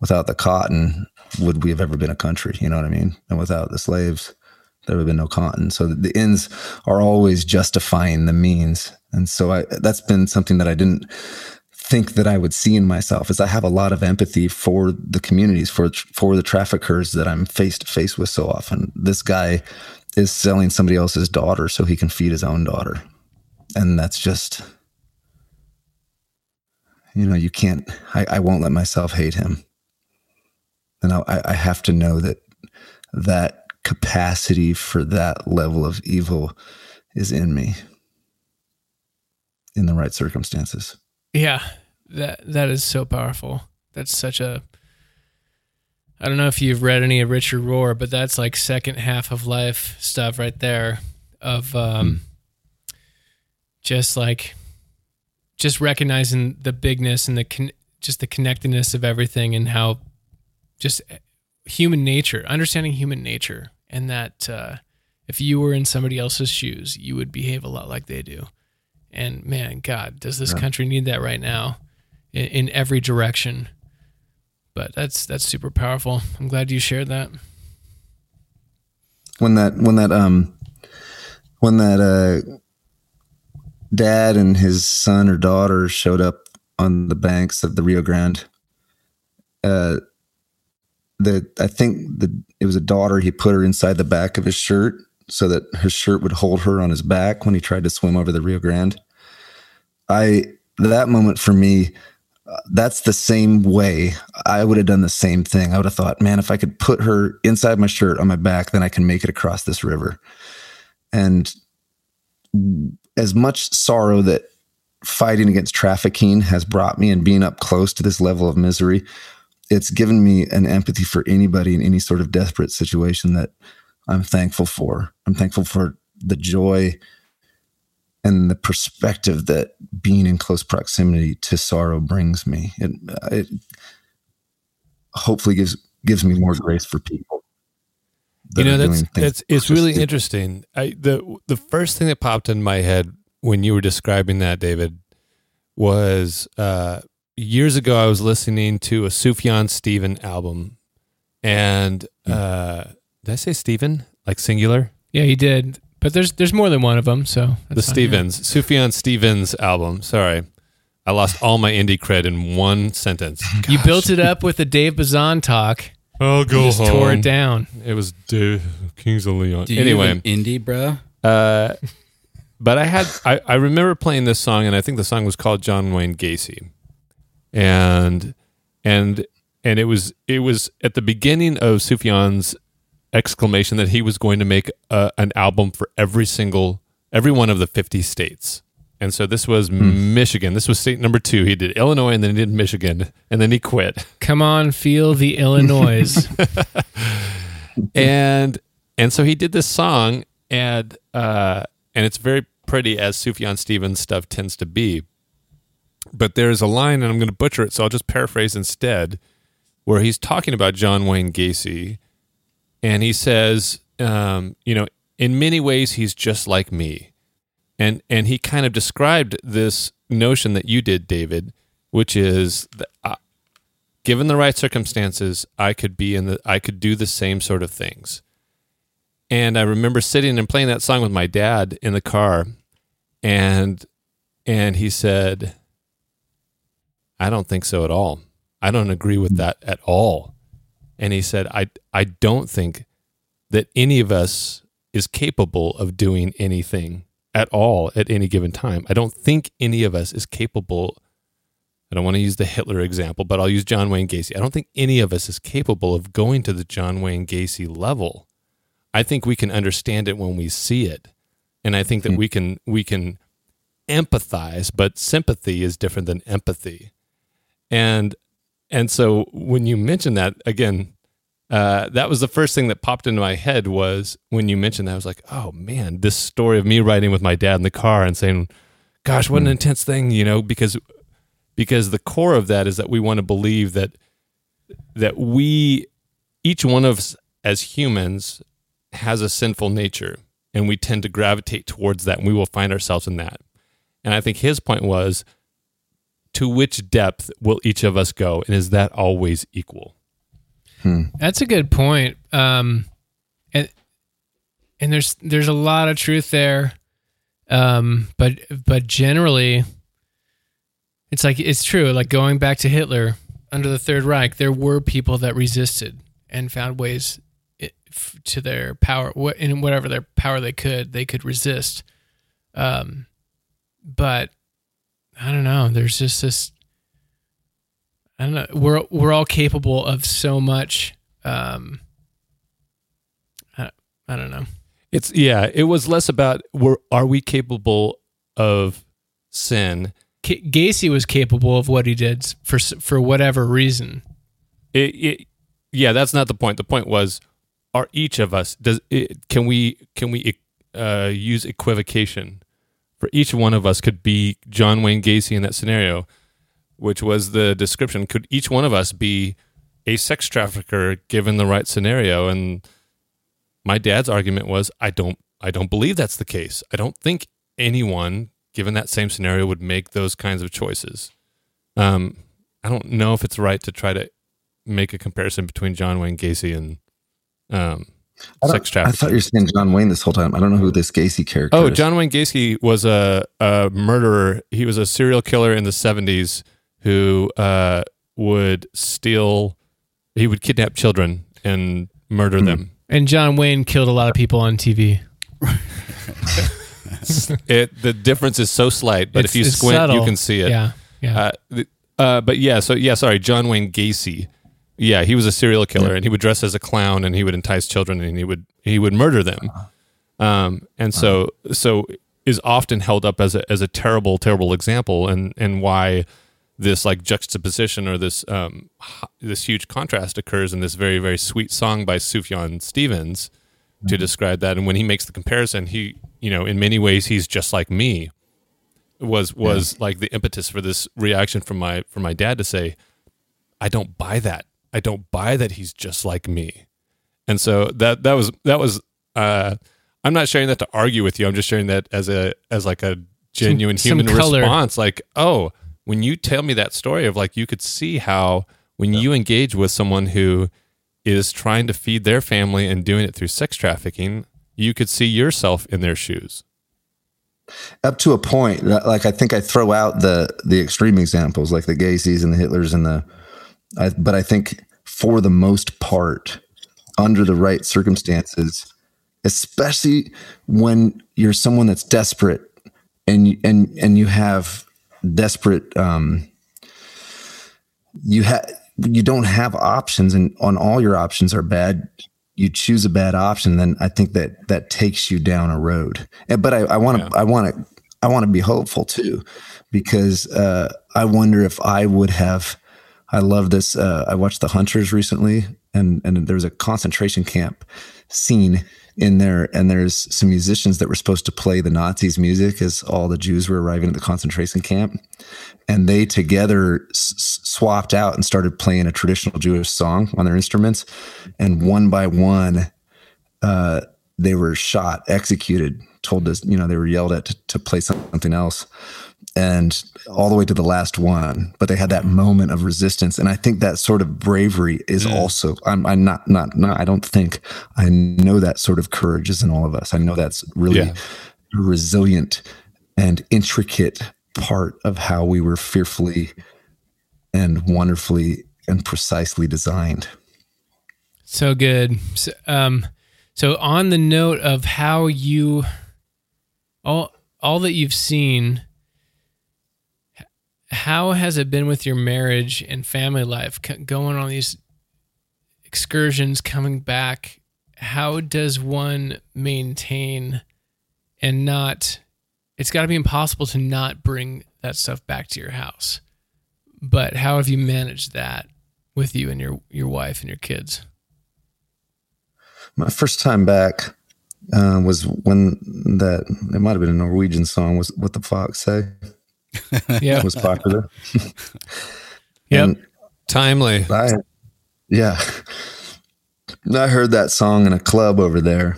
without the cotton, would we have ever been a country? You know what I mean? And without the slaves, there would have been no cotton. So the, ends are always justifying the means. And so I, that's been something that I didn't think that I would see in myself is I have a lot of empathy for the communities, for for the traffickers that I'm face to face with so often. This guy is selling somebody else's daughter so he can feed his own daughter. And that's just you know, you can't I, I won't let myself hate him. And I, I have to know that that capacity for that level of evil is in me in the right circumstances. Yeah, that that is so powerful. That's such a I don't know if you've read any of Richard Rohr, but that's like second half of life stuff right there of um hmm. just like just recognizing the bigness and the con- just the connectedness of everything and how just human nature, understanding human nature, and that uh, if you were in somebody else's shoes, you would behave a lot like they do. And man, God, does this yeah. country need that right now in, in every direction? But that's that's super powerful. I'm glad you shared that. When that when that um when that uh dad and his son or daughter showed up on the banks of the Rio Grande, uh, the I think the it was a daughter. He put her inside the back of his shirt so that his shirt would hold her on his back when he tried to swim over the Rio Grande. I that moment for me, uh, that's the same way I would have done the same thing. I would have thought, man, if I could put her inside my shirt on my back, then I can make it across this river. And as much sorrow that fighting against trafficking has brought me and being up close to this level of misery, it's given me an empathy for anybody in any sort of desperate situation that I'm thankful for. I'm thankful for the joy and the perspective that being in close proximity to sorrow brings me. It, it hopefully gives gives me more grace for people. You know, that's that's it's really interesting. I the the first thing that popped in my head when you were describing that, David, was uh, years ago, I was listening to a Sufjan Stevens album, and hmm. uh, did I say Stephen like singular? Yeah, he did. But there's there's more than one of them. So the Stevens Sufjan Stevens album. Sorry, I lost all my indie cred in one sentence. Gosh. You built it up with the Dave Bazan talk. I'll go just home. Tore it down. It was Dave Kings of Leon. Do anyway, indie, bro. Uh, but I had I, I remember playing this song, and I think the song was called John Wayne Gacy and and and it was it was at the beginning of Sufjan's exclamation that he was going to make a, an album for every single every one of the 50 states. And so this was hmm. Michigan. This was state number 2. He did Illinois and then he did Michigan and then he quit. Come on, feel the Illinois. and and so he did this song and uh and it's very pretty as Sufjan Stevens stuff tends to be but there's a line, and I'm going to butcher it, so I'll just paraphrase instead, where he's talking about John Wayne Gacy, and he says, um, you know, in many ways he's just like me, and and he kind of described this notion that you did, David, which is that, uh, given the right circumstances, I could be in the, I could do the same sort of things. And I remember sitting and playing that song with my dad in the car, and and he said I don't think so at all. I don't agree with that at all. And he said, I, I don't think that any of us is capable of doing anything at all at any given time. I don't think any of us is capable. I don't want to use the Hitler example, but I'll use John Wayne Gacy. I don't think any of us is capable of going to the John Wayne Gacy level. I think we can understand it when we see it. And I think that hmm. we can we can empathize, but sympathy is different than empathy and and so when you mentioned that again uh, that was the first thing that popped into my head was when you mentioned that I was like oh man this story of me riding with my dad in the car and saying gosh what an hmm. intense thing you know because because the core of that is that we want to believe that that we each one of us as humans has a sinful nature and we tend to gravitate towards that and we will find ourselves in that and i think his point was to to which depth will each of us go, and is that always equal? That's a good point. Um, and and there's there's a lot of truth there. Um, but but generally, it's like it's true. Like going back to Hitler under the Third Reich, there were people that resisted and found ways to their power in whatever their power they could. They could resist. Um, but I don't know. There's just this. I don't know. We're we're all capable of so much. Um, I, I don't know. It's yeah. It was less about were are we capable of sin? K- Gacy was capable of what he did for for whatever reason. It, it, yeah, that's not the point. The point was, are each of us does it, can we can we uh, use equivocation for each one of us could be John Wayne Gacy in that scenario, which was the description. Could each one of us be a sex trafficker given the right scenario? And my dad's argument was, I don't I don't believe that's the case. I don't think anyone given that same scenario would make those kinds of choices. Um, I don't know if it's right to try to make a comparison between John Wayne Gacy and um, I, don't- I thought you were saying John Wayne this whole time. I don't know who this Gacy character Oh, is. John Wayne Gacy was a, a murderer. He was a serial killer in the 70s who uh, would steal, he would kidnap children and murder Hmm. them. And John Wayne killed a lot of people on TV. It The difference is so slight, but It's- if you it's squint, you can see it. Yeah, yeah. Uh, th- uh, but yeah, so yeah, sorry, John Wayne Gacy. Yeah, he was a serial killer, and he would dress as a clown, and he would entice children, and he would he would murder them. Um, and so so is often held up as a as a terrible terrible example, and and why this like juxtaposition or this um this huge contrast occurs in this very very sweet song by Sufjan Stevens to describe that. And when he makes the comparison, he you know in many ways he's just like me was was like the impetus for this reaction from my from my dad to say, I don't buy that. I don't buy that he's just like me. And so that that was that was uh I'm not sharing that to argue with you. I'm just sharing that as a as like a genuine some human color. response. Like, oh, when you tell me that story of like you could see how when you engage with someone who is trying to feed their family and doing it through sex trafficking, you could see yourself in their shoes. up to a point like i think i throw out the the extreme examples like the gacy's and the hitlers and the I, but i think for the most part under the right circumstances especially when you're someone that's desperate and you- and and you have desperate um you have you don't have options and on all your options are bad you choose a bad option then i think that that takes you down a road. And- but i want to i want to i want to be hopeful too because uh i wonder if i would have i love this uh i watched the hunters recently and and there was a concentration camp scene in there and there's some musicians that were supposed to play the nazis music as all the jews were arriving at the concentration camp and they together s- swapped out and started playing a traditional Jewish song on their instruments. And one by one, uh, they were shot, executed, told to, you know, they were yelled at to, to play something else, and all the way to the last one. But they had that moment of resistance, and I think that sort of bravery is also. I'm, I'm not, not, not. I don't think I know that sort of courage is in all of us. I know that's really Yeah. resilient and intricate part of how we were fearfully and wonderfully and precisely designed. So good. So, um, so on the note of how you all all that you've seen, how has it been with your marriage and family life? Going on these excursions, coming back. How does one maintain and not? It's got to be impossible to not bring that stuff back to your house. But how have you managed that with you and your your wife and your kids? My first time back uh, was when that it might have been a Norwegian song was "What the Fox Say" Yeah. was popular. Yep. And Timely. I, yeah, I heard that song in a club over there,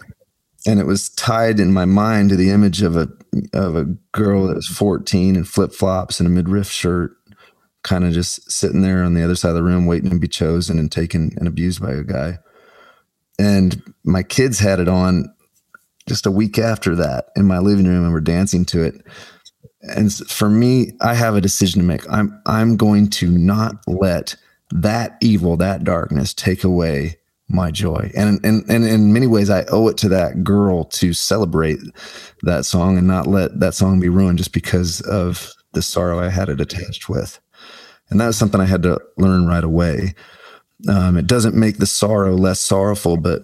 and it was tied in my mind to the image of a of a girl that was 14 in flip flops and a midriff shirt, kind of just sitting there on the other side of the room waiting to be chosen and taken and abused by a guy. And my kids had it on just a week after that in my living room and we're dancing to it. And for me, I have a decision to make. I'm I'm going to not let that evil, that darkness take away my joy. And, and and in many ways I owe it to that girl to celebrate that song and not let that song be ruined just because of the sorrow I had it attached with. And that was something I had to learn right away. Um, it doesn't make the sorrow less sorrowful, but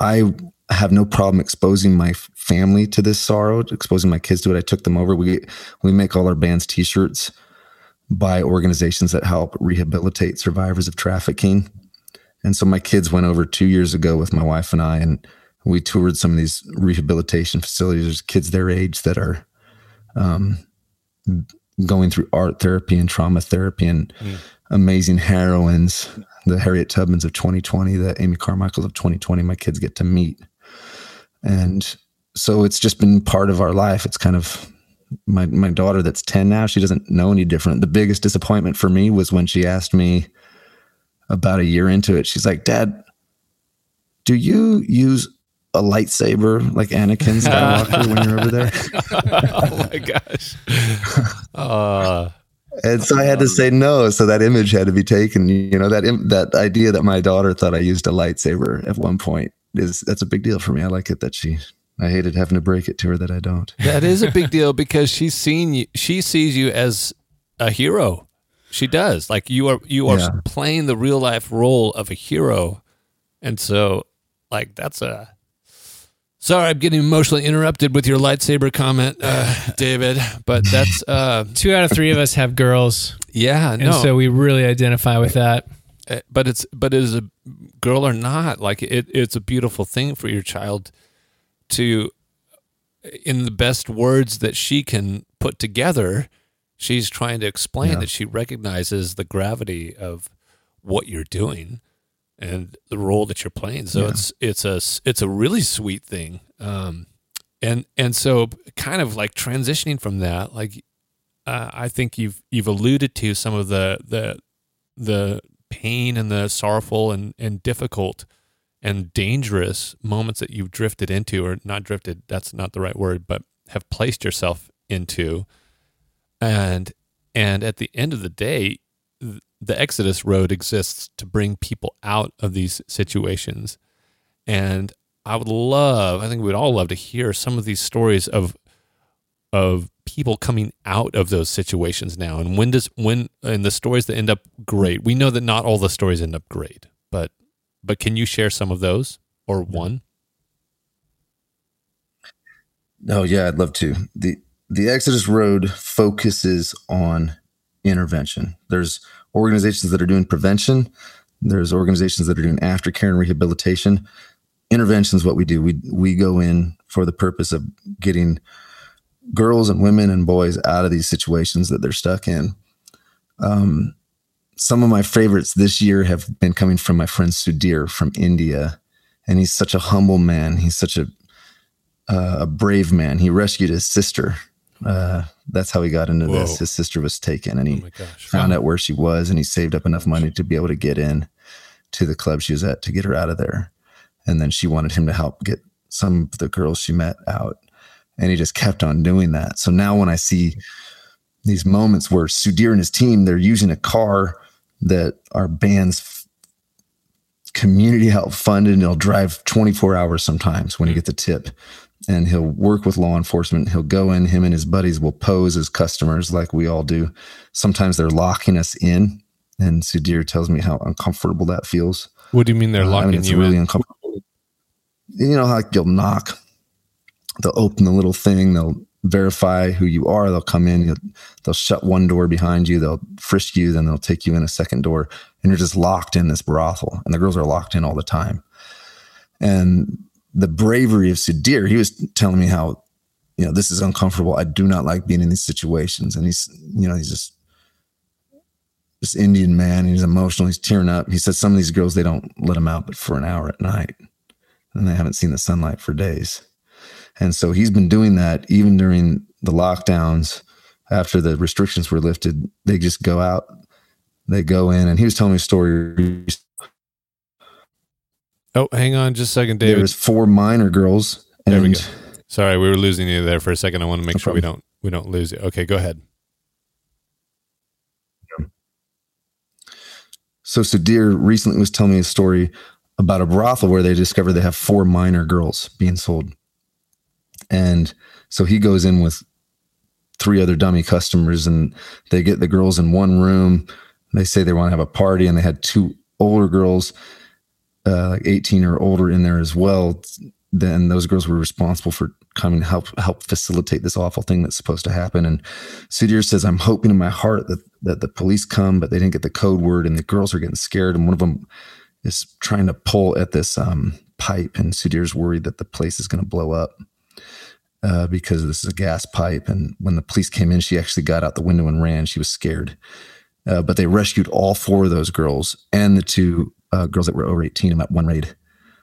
I have no problem exposing my family to this sorrow, exposing my kids to it. I took them over. We we make all our band's t-shirts by organizations that help rehabilitate survivors of trafficking. And so my kids went over two years ago with my wife and I, and we toured some of these rehabilitation facilities. There's kids their age that are um, going through art therapy and trauma therapy and mm. amazing heroines, the Harriet Tubmans of 2020, the Amy Carmichaels of 2020, my kids get to meet. And so it's just been part of our life. It's kind of my my daughter that's 10 now, she doesn't know any different. The biggest disappointment for me was when she asked me about a year into it, she's like, "Dad, do you use a lightsaber like Anakin Skywalker when you're over there?" oh my gosh. Uh, and so I had to say no. So that image had to be taken. You know that that idea that my daughter thought I used a lightsaber at one point is that's a big deal for me. I like it that she. I hated having to break it to her that I don't. That is a big deal because she's seen you. She sees you as a hero. She does. Like you are. You are yeah. playing the real life role of a hero, and so like that's a Sorry, I'm getting emotionally interrupted with your lightsaber comment, uh, David. But that's uh, two out of three of us have girls. Yeah, and so we really identify with that. Uh, but it's but it is a girl or not, like it, it's a beautiful thing for your child to, in the best words that she can put together, she's trying to explain yeah. that she recognizes the gravity of what you're doing and the role that you're playing. So yeah. it's it's a it's a really sweet thing. Um, and and so kind of like transitioning from that, like uh, I think you've you've alluded to some of the the the pain and the sorrowful and and difficult and dangerous moments that you've drifted into, or not drifted. That's not the right word, but have placed yourself into. And and at the end of the day, the Exodus Road exists to bring people out of these situations. And I would love, I think we'd all love to hear some of these stories of of people coming out of those situations now. And when does when and the stories that end up great. We know that not all the stories end up great, but but can you share some of those or one? Oh yeah, I'd love to. The the Exodus Road focuses on intervention. There's organizations that are doing prevention. There's organizations that are doing aftercare and rehabilitation. Intervention is what we do. We we go in for the purpose of getting girls and women and boys out of these situations that they're stuck in. Um, some of my favorites this year have been coming from my friend Sudhir from India, and he's such a humble man. He's such a uh, a brave man. He rescued his sister uh, that's how he got into Whoa. this. His sister was taken, and he oh found out where she was, and he saved up enough money to be able to get in to the club she was at to get her out of there. And then she wanted him to help get some of the girls she met out, and he just kept on doing that. So now when I see these moments where Sudhir and his team they're using a car that our band's community help funded, and he'll drive 24 hours sometimes when he hmm. gets a tip and he'll work with law enforcement. He'll go in, him and his buddies will pose as customers like we all do. Sometimes they're locking us in. And Sudhir tells me how uncomfortable that feels. What do you mean they're locking uh, I mean, it's you really in? uncomfortable. You know how you'll knock, they'll open the little thing, they'll verify who you are, they'll come in, they'll shut one door behind you, they'll frisk you, then they'll take you in a second door, and you're just locked in this brothel. And the girls are locked in all the time. And the bravery of Sudhir, he was telling me how, you know, this is uncomfortable. I do not like being in these situations. And he's, you know, he's just this Indian man. He's emotional. He's tearing up. He said some of these girls, they don't let him out but for an hour at night. And they haven't seen the sunlight for days. And so he's been doing that even during the lockdowns. after the restrictions were lifted, they just go out, they go in, and he was telling me a story. Oh, hang on just a second, David. There was four minor girls, and There we go. Sorry, we were losing you there for a second. I want to make No sure we don't we don't lose you. Okay, go ahead. So Sudhir recently was telling me a story about a brothel where they discovered they have four minor girls being sold. And so he goes in with three other dummy customers and they get the girls in one room. They say they want to have a party and they had two older girls, uh, like 18 or older in there as well. Then those girls were responsible for coming to help help facilitate this awful thing that's supposed to happen. And Sudhir says, I'm hoping in my heart that that the police come, but they didn't get the code word, and the girls are getting scared. And one of them is trying to pull at this um, pipe, and Sudhir's worried that the place is going to blow up uh, because this is a gas pipe. And when the police came in, she actually got out the window and ran. She was scared. Uh, but they rescued all four of those girls and the two uh, girls that were over 18 in that one raid.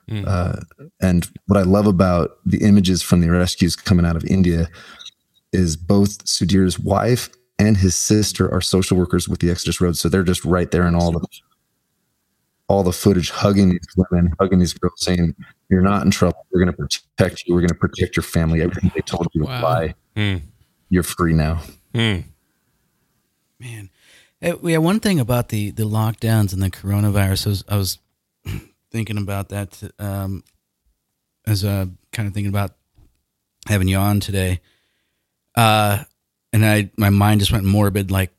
Mm. Uh, and what I love about the images from the rescues coming out of India is both Sudhir's wife and his sister are social workers with the Exodus Road, so they're just right there in all the all the footage, hugging these women, hugging these girls, saying, "You're not in trouble. We're going to protect you. We're going to protect your family. Everything they told you Wow. to lie. Mm. You're free now." Mm. Man, Eh, yeah. One thing about the the lockdowns and the coronavirus, I was, I was thinking about that um, as a kind of thinking about having you on today. Uh, and I my mind just went morbid. Like,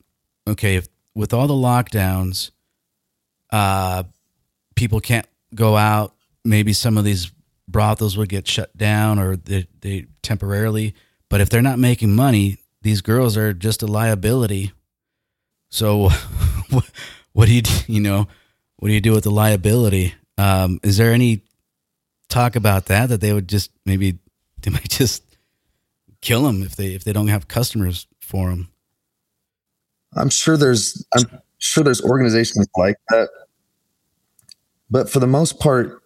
okay, if with all the lockdowns, uh, people can't go out. Maybe some of these brothels would get shut down or they, they temporarily. But if they're not making money, these girls are just a liability. So, what, do you you know? What do you do with the liability? Um, is there any talk about that that they would just maybe they might just kill them if they if they don't have customers for them? I'm sure there's I'm sure there's organizations like that. But for the most part,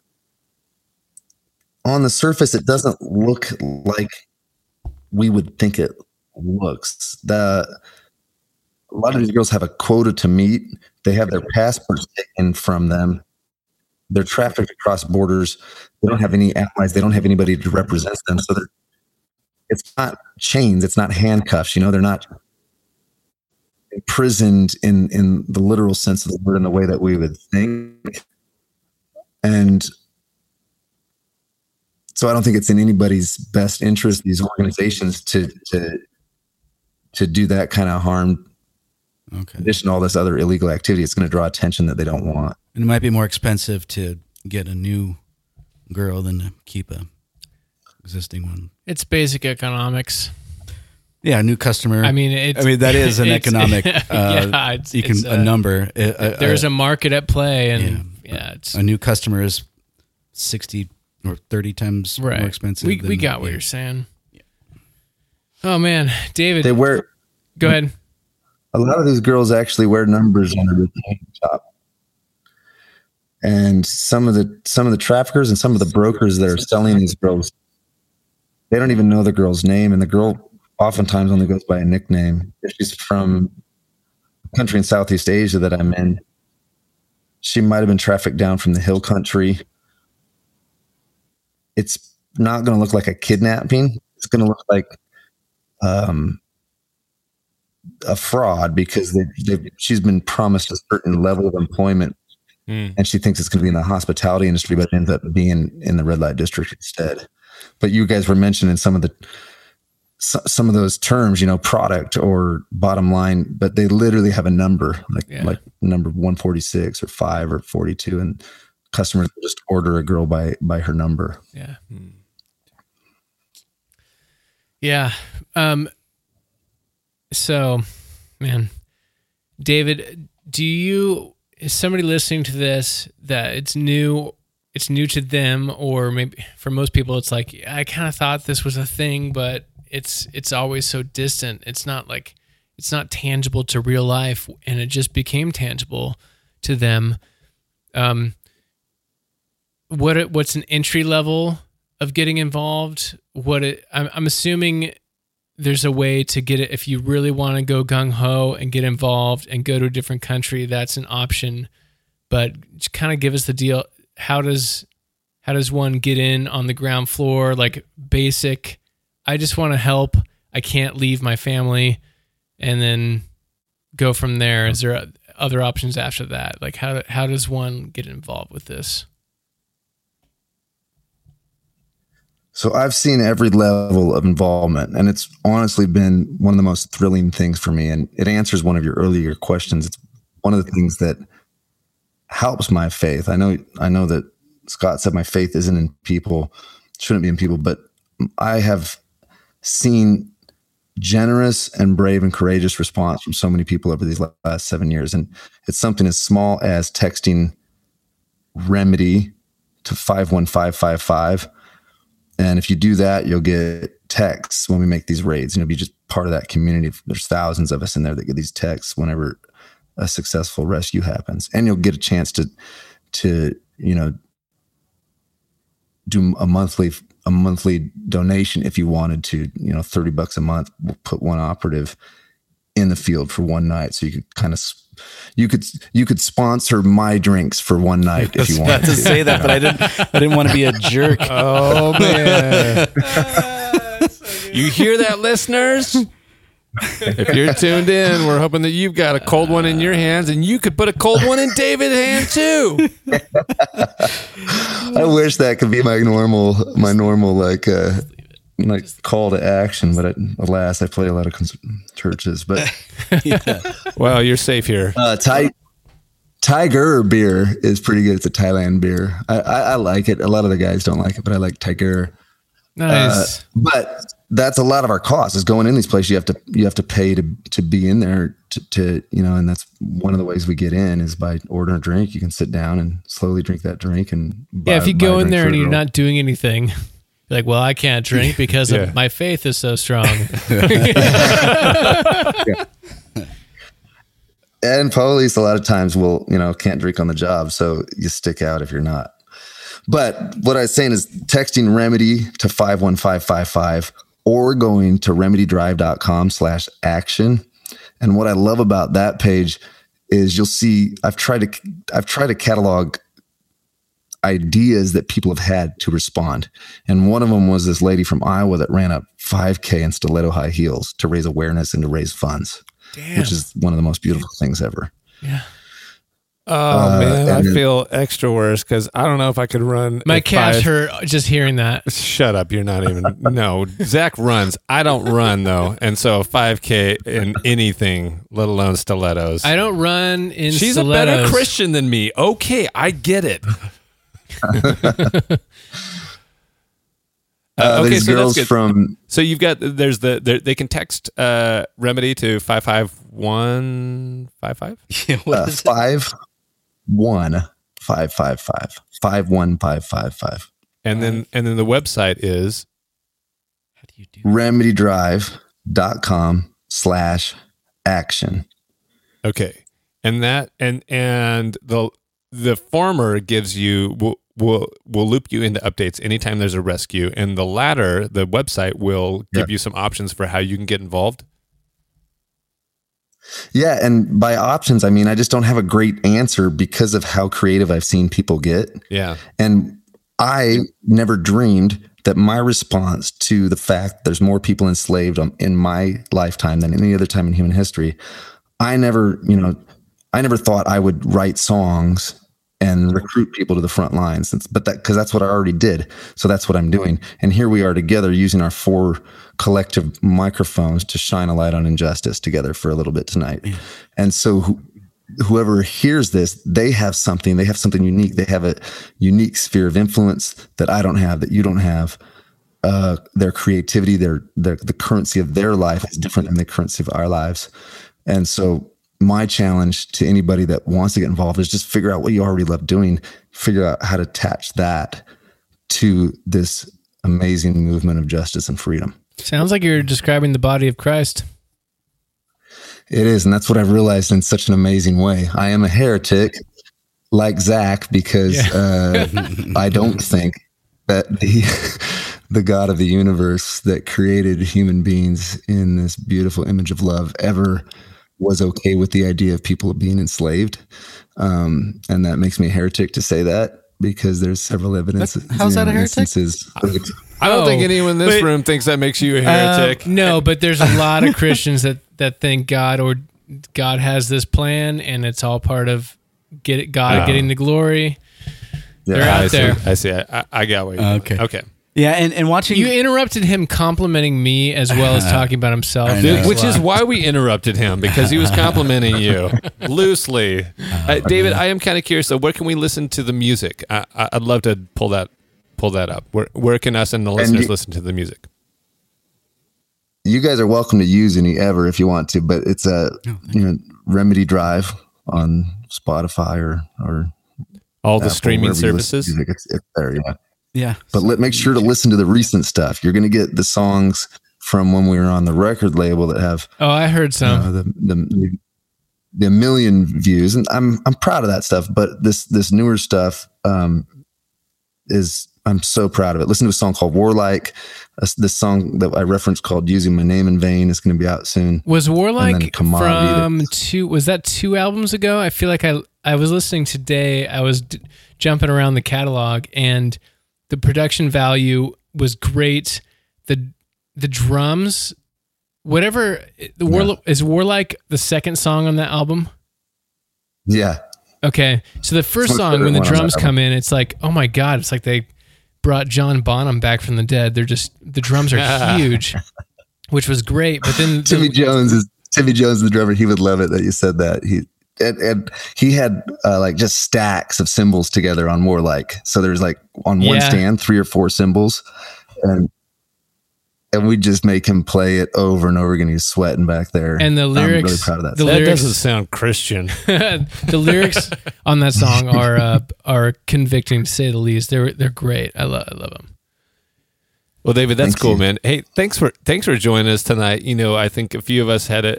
on the surface, it doesn't look like we would think it looks. The a lot of these girls have a quota to meet. They have their passports taken from them. They're trafficked across borders. They don't have any allies. They don't have anybody to represent them. So they're, it's not chains. It's not handcuffs. You know, they're not imprisoned in in the literal sense of the word in the way that we would think and so i don't think it's in anybody's best interest these organizations to to to do that kind of harm Okay. in addition to all this other illegal activity it's going to draw attention that they don't want and it might be more expensive to get a new girl than to keep a existing one. It's basic economics. Yeah, a new customer. I mean, it's, I mean that is an economic. Uh, yeah, it's, you can it's, a uh, number. A, a- There's a, a market at play, and yeah, it's a new customer is sixty or thirty times right. more expensive. We than- we got what yeah. you're saying. Yeah. Oh man, David, they wear go ahead. a lot of these girls actually wear numbers on their bikini top and some of the some of the traffickers and some of the brokers that are selling these girls they don't even know the girl's name and the girl oftentimes only goes by a nickname if she's from a country in southeast asia that i'm in she might have been trafficked down from the hill country it's not going to look like a kidnapping it's going to look like um, a fraud because they, they, she's been promised a certain level of employment Mm. and she thinks it's going to be in the hospitality industry, but it ends up being in the red light district instead. But you guys were mentioning some of the some of those terms, you know, product or bottom line, but they literally have a number, like Yeah. like number one forty six or five or forty two, and customers just order a girl by by her number. Yeah. Yeah. Um so man, David, do you is somebody listening to this that it's new it's new to them or maybe for most people it's like I kind of thought this was a thing but it's it's always so distant. It's not like it's not tangible to real life and it just became tangible to them. Um what it- what's an entry level of getting involved? What it, I'm, I'm assuming there's a way to get it if you really want to go gung ho and get involved and go to a different country. That's an option, but kind of give us the deal. How does how does one get in on the ground floor? Like basic. I just want to help. I can't leave my family, and then go from there. Is there other options after that? Like how how does one get involved with this? So I've seen every level of involvement, and it's honestly been one of the most thrilling things for me. And it answers one of your earlier questions. It's one of the things that helps my faith. I know, I know that Scott said my faith isn't in people, shouldn't be in people, but I have seen generous and brave and courageous response from so many people over these last seven years. And it's something as small as texting remedy to 51555 and if you do that, you'll get texts when we make these raids, and you'll be just part of that community. There's thousands of us in there that get these texts whenever a successful rescue happens, and you'll get a chance to, to you know, do a monthly a monthly donation if you wanted to. You know, thirty bucks a month. We'll put one operative in the field for one night, so you could kind of you could you could sponsor my drinks for one night if you wanted to, to say that, but I didn't I didn't want to be a jerk. oh man. you hear that listeners? If you're tuned in, we're hoping that you've got a cold one in your hands and you could put a cold one in David's hand too. I wish that could be my normal my normal like uh like call to action, but it, alas, I play a lot of cons- churches. But yeah. well, you're safe here. Uh, Thai, Tiger beer is pretty good. It's a Thailand beer. I, I, I, like it. A lot of the guys don't like it, but I like Tiger. Nice. Uh, but that's a lot of our costs is going in these places. You have to you have to pay to to be in there to, to you know, and that's one of the ways we get in is by ordering a drink. You can sit down and slowly drink that drink and buy, yeah. If you go in there and you're not doing anything, like, well, I can't drink because yeah. my faith is so strong. yeah. And police a lot of times will, you know, can't drink on the job. So you stick out if you're not. But what I was saying is texting remedy to 51555 or going to remedydrive.com slash action. And what I love about that page is you'll see I've tried to I've tried to catalog ideas that people have had to respond. And one of them was this lady from Iowa that ran up 5K in stiletto high heels to raise awareness and to raise funds, Damn. which is one of the most beautiful things ever. Yeah. Oh uh, man, I feel extra worse because I don't know if I could run. My calves hurt just hearing that. Shut up! You're not even. no, Zach runs. I don't run though, and so 5K in anything, let alone stilettos. I don't run in. She's stilettos. a better Christian than me. Okay, I get it. Uh, okay, so girls from. So you've got there's the they can text uh, remedy to five five one five five. Yeah, uh, five one five five five five one five five five. And then and then the website is. How do you do? Remedydrive.com slash action. Okay, and that and and the the former gives you will will will loop you into updates anytime there's a rescue and the latter the website will give yeah. you some options for how you can get involved yeah and by options i mean i just don't have a great answer because of how creative i've seen people get. Yeah. And i never dreamed that my response to the fact there's more people enslaved in my lifetime than any other time in human history i never you know i never thought i would write songs and recruit people to the front lines. But that because that's what I already did. So that's what I'm doing. And here we are together using our four collective microphones to shine a light on injustice together for a little bit tonight. And so wh- whoever hears this, they have something, they have something unique. They have a unique sphere of influence that I don't have, that you don't have. Uh, their creativity, their, their the currency of their life is different than the currency of our lives. And so my challenge to anybody that wants to get involved is just figure out what you already love doing, figure out how to attach that to this amazing movement of justice and freedom. Sounds like you're describing the body of Christ. It is, and that's what I've realized in such an amazing way. I am a heretic, like Zach, because yeah. uh, I don't think that the the God of the universe that created human beings in this beautiful image of love ever was okay with the idea of people being enslaved. Um, and that makes me a heretic to say that because there's several evidence. how's that a heretic? I don't Oh, think anyone in this but- room thinks that makes you a Uh, heretic. no, but there's a lot of Christians that that think God or God has this plan, and it's all part of get it, God Oh. getting the glory. They're I out see. there. I see. I, I- I got what you Okay. Okay. Yeah, and, and watching You interrupted him complimenting me as well as talking about himself. Know. Dude, which is why we interrupted him because he was complimenting you loosely. Uh, David, I am kind of curious. So, where can we listen to the music? I, I, I'd love to pull that pull that up. Where where can us and the listeners you- listen to the music? you guys are welcome to use any ever if you want to, but it's a you know Remedy Drive on Spotify or or All the Apple, streaming wherever you listen to services. It's, it's there, yeah. Yeah, But let make sure to listen to the recent stuff. You're going to get the songs from when we were on the record label that have Oh, I heard some. uh, the, the the million views, and I'm I'm proud of that stuff. But this this newer stuff um, is I'm so proud of it. Listen to a song called Warlike. This, this song that I referenced called "Using My Name in Vain" is going to be out soon. Was Warlike from two? Was that two albums ago? I feel like I I was listening today. I was d- jumping around the catalog, and the production value was great. the The drums, whatever. The War is Warlike the second song on that album. Yeah, Okay, so the first Much song when the one on drums album. come in, it's like, oh my god, it's like they brought John Bonham back from the dead. They're just the drums are huge, which was great. But then Timmy the, Jones is Timmy Jones, the drummer. He would love it that you said that. He and, and he had uh, like just stacks of cymbals together on more Warlike. So there's like on one Yeah. stand, three or four cymbals and and we just make him play it over and over again. He's sweating back there. And the I'm really lyrics- proud of that. the stuff. That lyrics- doesn't sound Christian. the lyrics on that song are uh, are convicting to say the least. They're they're great. I love I love them. Well, David, that's Thank cool, you. man. Hey, thanks for thanks for joining us tonight. You know, I think a few of us had a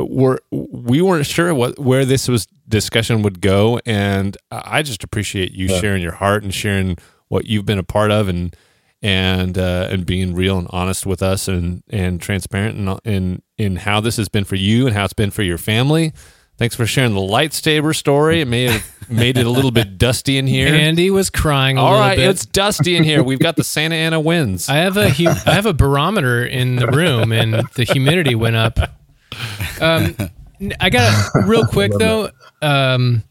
were we weren't sure what where this was discussion would go, and I I just appreciate you sharing your heart and sharing what you've been a part of, and and uh, and being real and honest with us, and and transparent in in in how this has been for you and how it's been for your family. Thanks for sharing the lightsaber story. It may have made it a little bit dusty in here. Andy was crying. A All little right, bit. it's dusty in here. We've got the Santa Ana winds. I have a hu- I have a barometer in the room, and the humidity went up. Um, I got real quick though. Um,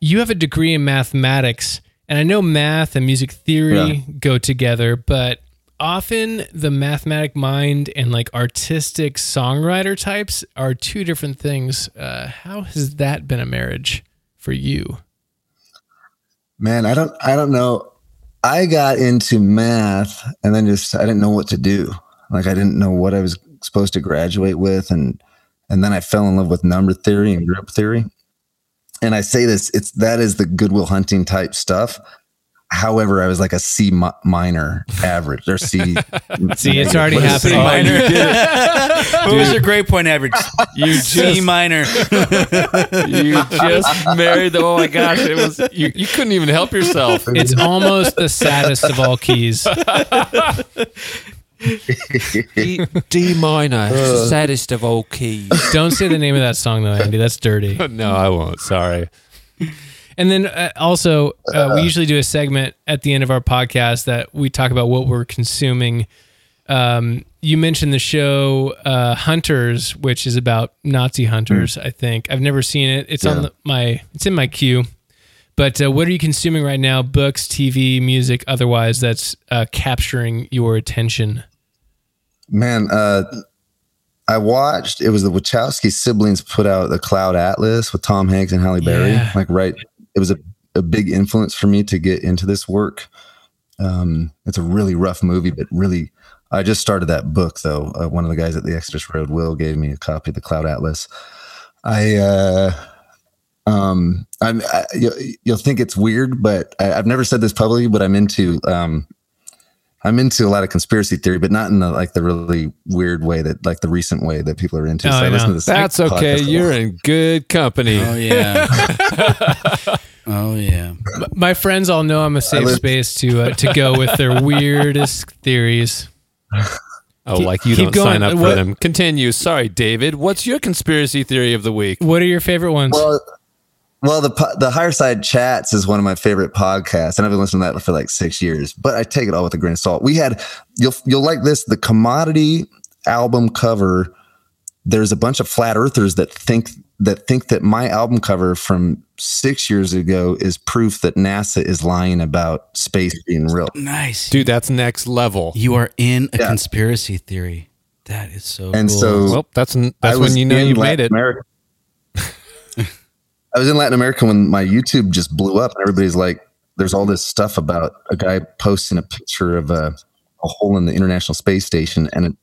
you have a degree in mathematics, and I know math and music theory go together, but often the mathematic mind and like artistic songwriter types are two different things. Uh, how has that been a marriage for you? Man, I don't I don't know. I got into math and then just I didn't know what to do. Like I didn't know what I was supposed to graduate with and and then I fell in love with number theory and group theory. And I say this it's that is the goodwill hunting type stuff. However, I was like a C mi- minor average or C. See, it's already What is C happening. minor? what was your grade point average? You C minor. you just married the oh my gosh it was you, you couldn't even help yourself It's almost the saddest of all keys. D, D minor saddest of all keys Don't say the name of that song though, Andy. That's dirty. no I won't sorry And then uh, also, uh, we usually do a segment at the end of our podcast that we talk about what we're consuming. Um, you mentioned the show uh, Hunters, which is about Nazi hunters. I think I've never seen it. It's on the, my it's in my queue. But uh, what are you consuming right now? Books, TV, music, otherwise that's uh, capturing your attention. Man, uh, I watched. It was the Wachowski siblings put out the Cloud Atlas with Tom Hanks and Halle Berry. Yeah. Like, right, it was a, a big influence for me to get into this work. Um, it's a really rough movie, but really, I just started that book though. Uh, one of the guys at the Exodus Road, Will, gave me a copy of the Cloud Atlas. I, uh, um, I'm, I, you'll, you'll think it's weird, but I, I've never said this publicly, but I'm into, um, I'm into a lot of conspiracy theory, but not in the like the really weird way that like the recent way that people are into. Oh, I listen know. to this that's okay you're in good company Oh yeah. Oh yeah. My friends all know I'm a safe live- space to uh, to go with their weirdest theories. Oh, Keep- like you keep don't going. sign up for What- them. Continue. Sorry, David. What's your conspiracy theory of the week? What are your favorite ones? Well, well, the the Higherside Chats is one of my favorite podcasts, and I've been listening to that for like six years. But I take it all with a grain of salt. We had you'll you'll like this the commodity album cover. There's a bunch of flat earthers that think that think that my album cover from six years ago is proof that NASA is lying about space being real. Nice. Dude, that's next level. You are in a Yeah. conspiracy theory. That is so And cool. so Well, that's that's when you know you've Latin made it. America. I was in Latin America when my YouTube just blew up, and everybody's like, "There's all this stuff about a guy posting a picture of a, a hole in the International Space Station," and it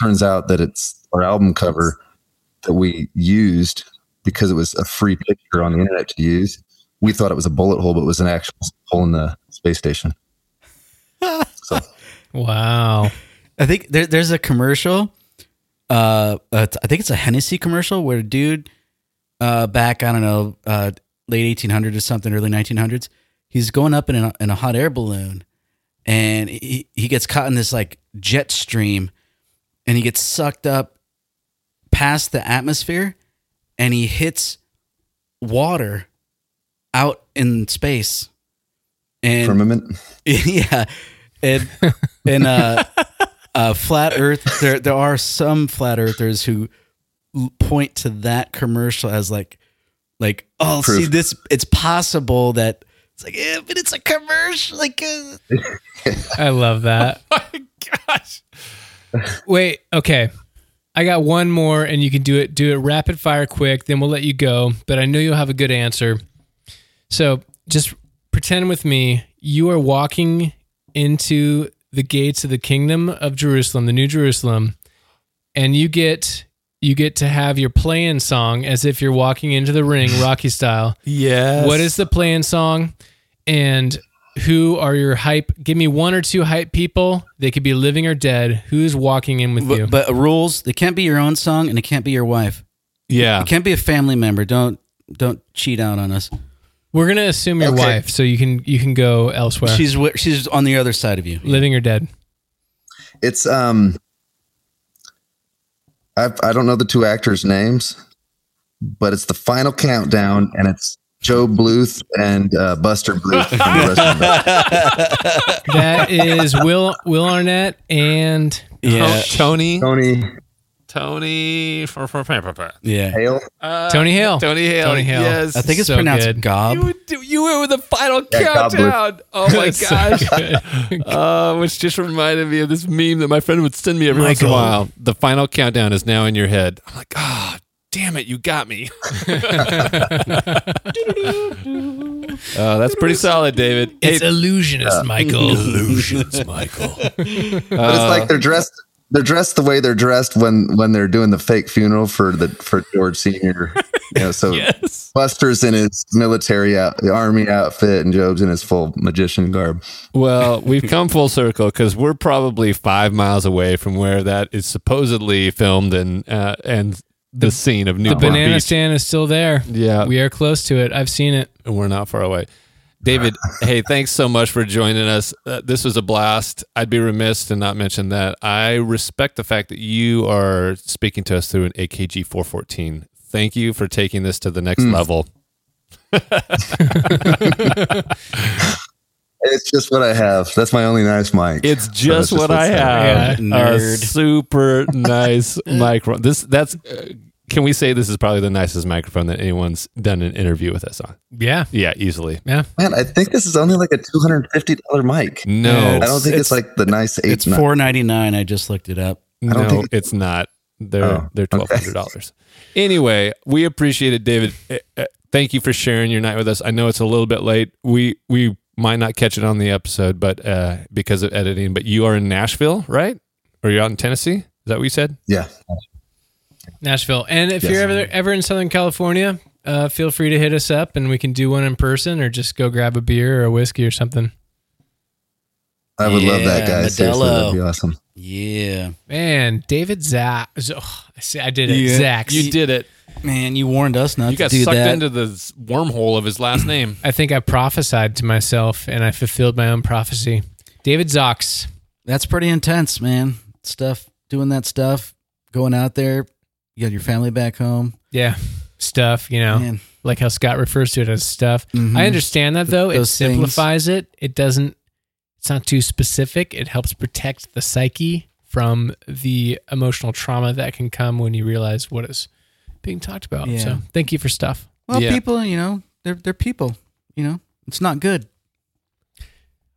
turns out that it's our album cover that we used because it was a free picture on the internet to use. We thought it was a bullet hole, but it was an actual hole in the space station. so wow. I think there, there's a commercial. Uh, uh, I think it's a Hennessy commercial where a dude, uh, back I don't know, uh, late 1800s or something, early 1900s, he's going up in a, in a hot air balloon, and he he gets caught in this like jet stream, and he gets sucked up past the atmosphere, and he hits water out in space, and firmament. yeah, and and uh, uh, flat Earth. There there are some flat earthers who point to that commercial as like like oh Proof. see this it's possible that it's like yeah but it's a commercial like uh, I love that. my gosh. Wait, okay. I got one more and you can do it do it rapid fire quick, then we'll let you go, but I know you'll have a good answer. So, just pretend with me you are walking into the gates of the kingdom of Jerusalem, the New Jerusalem, and you get you get to have your playing song as if you're walking into the ring, Rocky style. Yes. What is the playing song? And who are your hype? Give me one or two hype people. They could be living or dead. Who's walking in with you? but, but rules they can't be your own song and it can't be your wife Yeah. it can't be a family member don't don't cheat out on us We're gonna assume your Okay. wife, so you can you can go elsewhere. she's she's on the other side of you living or dead. It's um I I don't know the two actors' names, but it's the final countdown and it's Joe Bluth and uh, Buster Bluth from the Western Belt. That is Will Will Arnett and yeah Tony. Tony Tony. yeah Hale. Uh, Tony Hale. Tony Hale. Tony Hale. Yes. I think it's So pronounced good. gob you, you went with the final Yeah, God bless. countdown. Oh my gosh. good. Uh, which just reminded me of this meme that my friend would send me every once in a while. The final countdown is now in your head. I'm like, oh, damn it, you got me. Oh, that's pretty solid, David. It's Hey, illusionist, Michael. illusions, Michael. But it's like they're dressed they're dressed the way they're dressed when when they're doing the fake funeral for the for George Senior. You know, so yes. Buster's in his military out the army outfit and Job's in his full magician garb. Well, we've come full circle because we're probably five miles away from where that is supposedly filmed and uh, and the, scene of The Newport banana Beach. stand is still there. Yeah, We are close to it. I've seen it. and we're not far away. David, hey, thanks so much for joining us. Uh, this was a blast. I'd be remiss to not mention that I respect the fact that you are speaking to us through an AKG 414. Thank you for taking this to the next level. It's just what I have. That's my only nice mic. It's just just what I have. Yeah. A Nerd. super nice microphone. This that's. Uh, can we say this is probably the nicest microphone that anyone's done an interview with us on? Yeah. Yeah, easily. Yeah. Man, I think this is only like a two hundred and fifty dollar mic. No, I don't think it's, like the nice eight. it's 4.99 i just looked it up no, think it's not. They're Oh, they're twelve hundred dollars. Anyway, we appreciate it, David. Uh, uh, Thank you for sharing your night with us. I know it's a little bit late. We we might not catch it on the episode, but uh, because of editing. But you are in Nashville, right? Or you're out in Tennessee? Is that what you said? Yeah. Nashville. And if Yes. you're ever ever in Southern California, uh, feel free to hit us up and we can do one in person or just go grab a beer or a whiskey or something. I would love that, Yeah, guy. Seriously, that'd be awesome. yeah Man, David Zach. Oh, I see. I did it. Yeah. Zach. You did it. Man, you warned us not You got to do sucked that. into the wormhole of his last name. I think I prophesied to myself and I fulfilled my own prophecy. David Zox. That's pretty intense, man. Stuff, doing that stuff, going out there. You got your family back home. Yeah. Stuff, you know, Man, like how Scott refers to it as stuff. Mhm. I understand that though. It Those things. simplifies it. It doesn't, it's not too specific. It helps protect the psyche from the emotional trauma that can come when you realize what is being talked about. Yeah. So thank you for stuff. Well, Yeah. people, you know, they're they're people. You know, it's not good.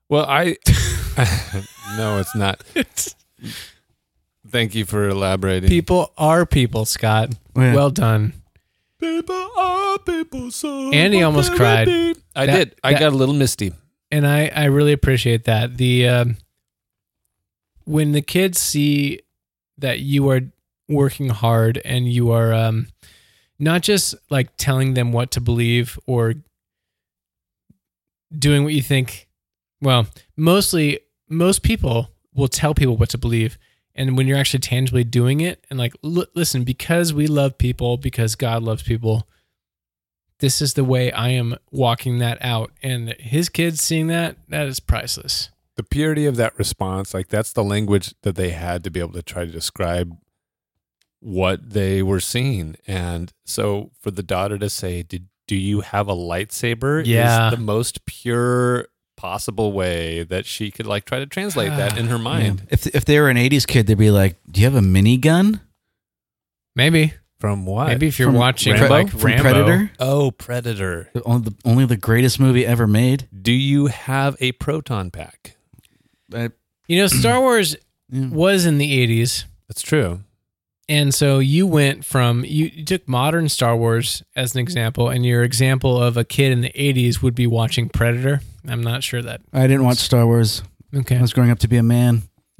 Well, I no, it's not. Thank you for elaborating. People are people, Scott. Yeah. Well done. People are people. So Andy almost cried. I That- did. I that- got a little misty. and I I really appreciate that. The um, when the kids see that you are working hard and you are um, not just like telling them what to believe or doing what you think. Well, mostly most people will tell people what to believe. And when you're actually tangibly doing it, and like, l- listen, because we love people, because God loves people, this is the way I am walking that out. And his kids seeing that, that is priceless. The purity of that response, like that's the language that they had to be able to try to describe what they were seeing. And so for the daughter to say, "Did do you have a lightsaber?" Yeah. is the most pure possible way that she could like try to translate that in her mind. If if they were an '80s kid, they'd be like, "Do you have a minigun?" Maybe, From what? maybe if you're From watching Rambo? like From Rambo, Predator, Oh, Predator. The- only the, only the greatest movie ever made. Do you have a proton pack? I, you know, Star Wars yeah. was in the 80s. That's true. And so you went from you, you took modern Star Wars as an example, and your example of a kid in the '80s would be watching Predator. I'm not sure that. I didn't watch Star Wars. Okay. I was growing up to be a man.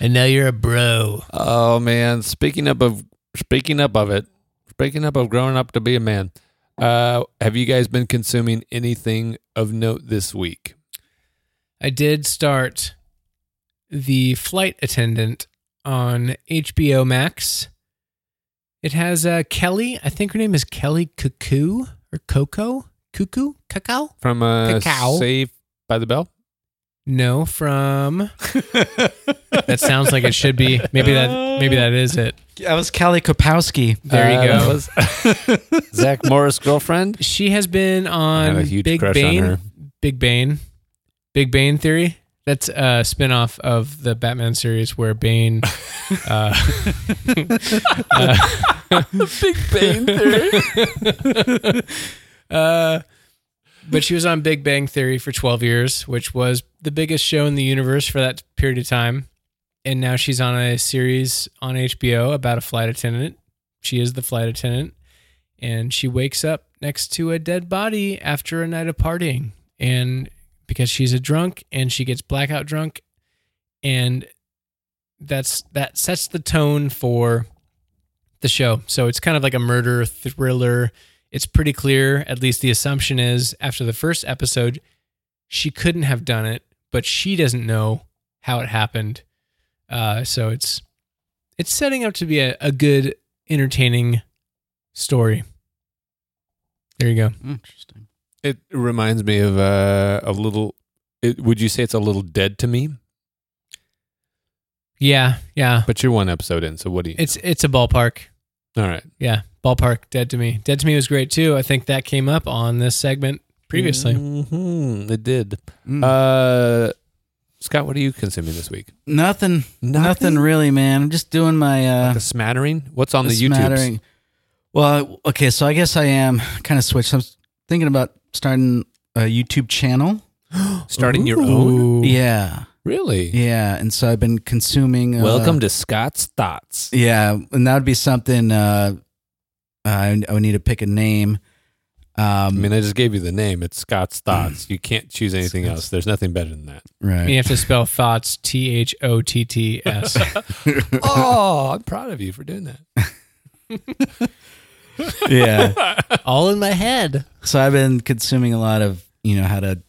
and now you're a bro. Oh man, speaking up of speaking up of it, speaking up of growing up to be a man. Uh, have you guys been consuming anything of note this week? I did start the flight attendant on HBO Max. It has uh, Kelly. I think her name is Kelly Cuckoo or Coco. Cuckoo? Cacao? From uh, Cacao. Saved by the Bell. No, from. that sounds like it should be. Maybe that. Maybe that is it. That was Kelly Kapowski. There you Uh, go. that was Zach Morris' girlfriend. She has been on a huge Big crush on Bane. her. Big Bane. Big Bane Theory. That's a spinoff of the Batman series where Bane. Uh, Big Bane Theory. Uh, but she was on Big Bang Theory for 12 years, which was the biggest show in the universe for that period of time. And now she's on a series on HBO about a flight attendant. She is the flight attendant. And she wakes up next to a dead body after a night of partying. And because she's a drunk and she gets blackout drunk. And that's that sets the tone for the show. So it's kind of like a murder thriller it's pretty clear, at least the assumption is after the first episode, she couldn't have done it, but she doesn't know how it happened. Uh, so it's it's setting up to be a, a good, entertaining story. There you go. Interesting. It reminds me of uh, a little. It, would you say it's a little dead to me? Yeah, yeah. But you're one episode in, so what do you? It's it's a ballpark. all right. Yeah, ballpark. Dead to me. Dead to me was great too. I think that came up on this segment previously. hmm it did. Mm. Uh, Scott, what are you consuming this week? nothing, nothing really, man. I'm just doing my uh, The smattering. What's on the, the YouTube? smattering. Well, okay, so I guess I am kind of switched. I'm thinking about starting a YouTube channel. Starting your own? Yeah, Really? yeah, and so I've been consuming. Uh, Welcome to Scott's Thoughts. Yeah, and that would be something. Uh, I, I would need to pick a name. I Um, mean, I just gave you the name. It's Scott's Thoughts. You can't choose anything Scott's- else. There's nothing better than that. right. You have to spell thoughts T H O T T S. oh, I'm proud of you for doing that. yeah. All in my head. So I've been consuming a lot of you know how to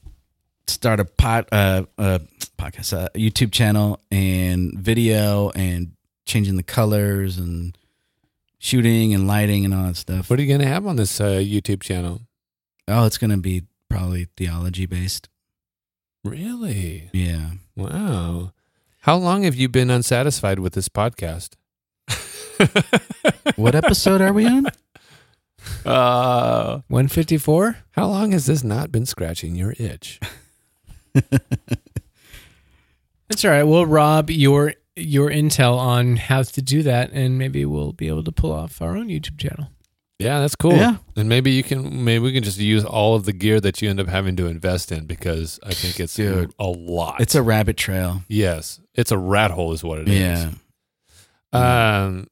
start a pot uh, uh podcast, uh, YouTube channel, and video, and changing the colors and shooting and lighting and all that stuff. What are you going to have on this uh, YouTube channel? Oh, it's gonna be probably theology based. Really? Yeah. Wow. How long have you been unsatisfied with this podcast? What episode are we on? Uh, 154? how long has this not been scratching your itch? That's all right. We'll rob your your intel on how to do that, and maybe we'll be able to pull off our own YouTube channel. Yeah, that's cool. Yeah. And maybe you can maybe we can just use all of the gear that you end up having to invest in because I think it's Dude. a lot. It's a rabbit trail. yes. It's a rat hole is what it is. Yeah. Um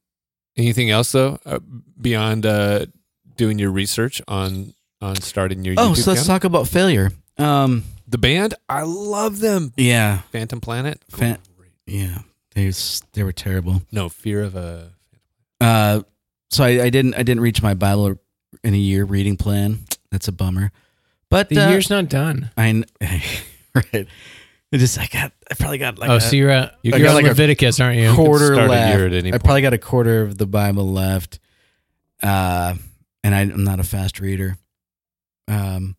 anything else though uh, beyond uh doing your research on on starting your Oh, YouTube so let's channel? talk about failure. Um. the band, I love them. Yeah. Phantom Planet. Fan- Yeah. They s- they were terrible. no, Fear of a Uh. So I, I didn't I didn't reach my Bible in a year reading plan. That's a bummer. But The uh, year's not done. I kn- right. It just I got I probably got like oh, a so you're, uh, You you're got on like a Leviticus, aren't you? quarter start a left. year at any I point. probably got a quarter of the Bible left. Uh, and I, I'm not a fast reader. Um,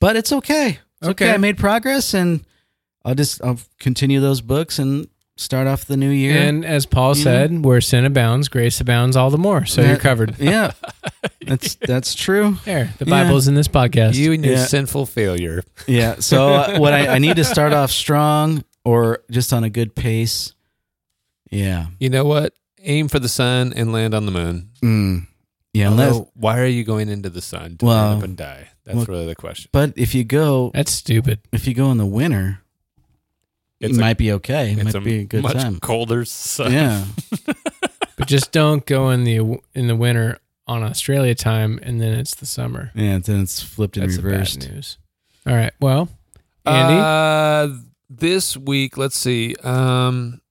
but it's okay. It's okay. Okay. I made progress, and I'll just I'll continue those books and start off the new year. And as Paul Yeah. said, where sin abounds, grace abounds all the more. So you're covered. yeah, that's that's true. There, the Yeah. Bible is in this podcast. you and your Yeah. sinful failure. Yeah. So uh, what I, I need to start off strong or just on a good pace. Yeah. You know what? Aim for the sun and land on the moon. Mm. Yeah. Unless, Although, why are you going into the sun to Well, end up and die? That's well- really the question. but if you go That's stupid. if you go in the winter, It's it a- might be okay. It might a be a good much time. colder sun. Yeah. But just don't go in the in the winter on Australia time, and then it's the summer. Yeah, then it's flipped and That's the reversed. bad news. All right. Well, Andy, Uh, this week, let's see. Um,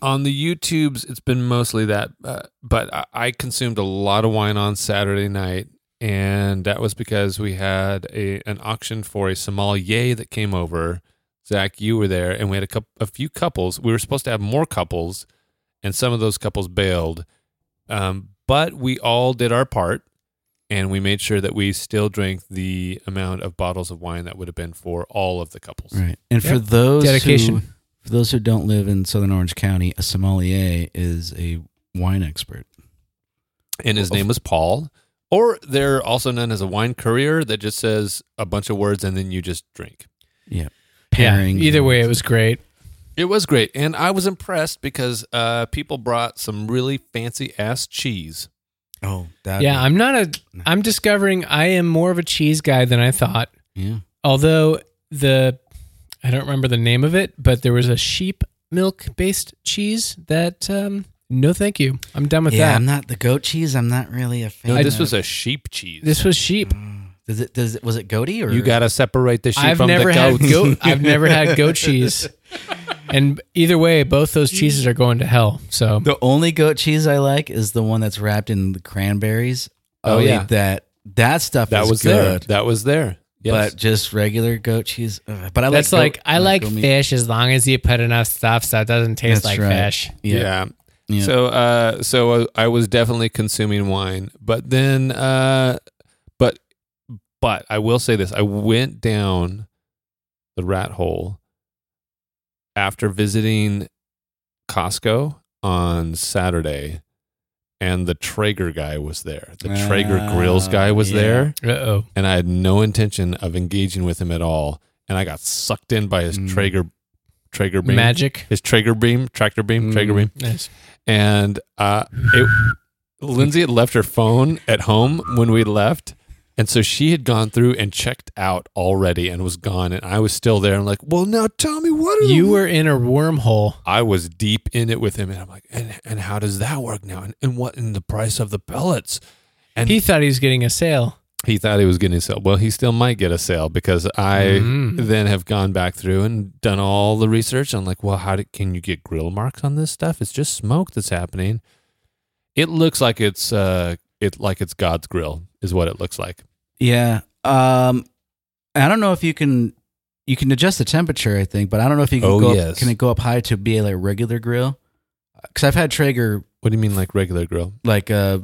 on the YouTubes, it's been mostly that, uh, but I, I consumed a lot of wine on Saturday night, and that was because we had a an auction for a sommelier that came over. Zach, you were there, and we had a couple, a few couples. We were supposed to have more couples, and some of those couples bailed. Um, but we all did our part, and we made sure that we still drank the amount of bottles of wine that would have been for all of the couples. Right. And for those Dedication. who for those who don't live in Southern Orange County, a sommelier is a wine expert. And his name was Paul. Or they're also known as a wine courier that just says a bunch of words and then you just drink. Yeah. Yeah. Either way, it was great. It was great. And I was impressed because uh, people brought some really fancy ass cheese. Oh, that Yeah, I'm not a. I'm discovering I am more of a cheese guy than I thought. yeah. Although the, I don't remember the name of it, but there was a sheep milk based cheese that. um No, thank you. I'm done with yeah, that. Yeah, I'm not the goat cheese. I'm not really a fan. No, this of- was a sheep cheese. this was sheep. Does it does it was it goaty or you got to separate the sheep I've from never the had goats. goat. I've never had goat cheese. And either way, both those cheeses are going to hell. So the only goat cheese I like is the one that's wrapped in the cranberries. Oh, I'll yeah. that that stuff that is was there. That was there. Yes. But just regular goat cheese. ugh. But I that's like like, I like goat meat. fish as long as you put enough stuff so it doesn't taste That's like right. fish. Yeah. yeah. Yeah. So uh so uh, I was definitely consuming wine, but then uh but but I will say this, I went down the rat hole after visiting Costco on Saturday and the Traeger guy was there. The Traeger Ah, Grills guy was yeah. there Uh oh. and I had no intention of engaging with him at all and I got sucked in by his Mm. Traeger Traeger beam. Magic. His Traeger beam, tractor beam, Traeger Mm. beam Nice. and uh, it, Lindsay had left her phone at home when we left, and so she had gone through and checked out already and was gone, and I was still there. I'm like, well, now tell me what are You the-" were in a wormhole. I was deep in it with him, and I'm like, and and how does that work now? And, and what in the price of the pellets? And He thought he was getting a sale. he thought he was getting a sale. Well, he still might get a sale because I Mm. then have gone back through and done all the research. I'm like, well, how did, can you get grill marks on this stuff? It's just smoke that's happening. It looks like it's uh, it like it's God's grill is what it looks like. Yeah. Um, I don't know if you can you can adjust the temperature. I think, but I don't know if you can Oh, go. yes. Up, can it go up high to be a like regular grill? because I've had Traeger What do you mean, like regular grill? like uh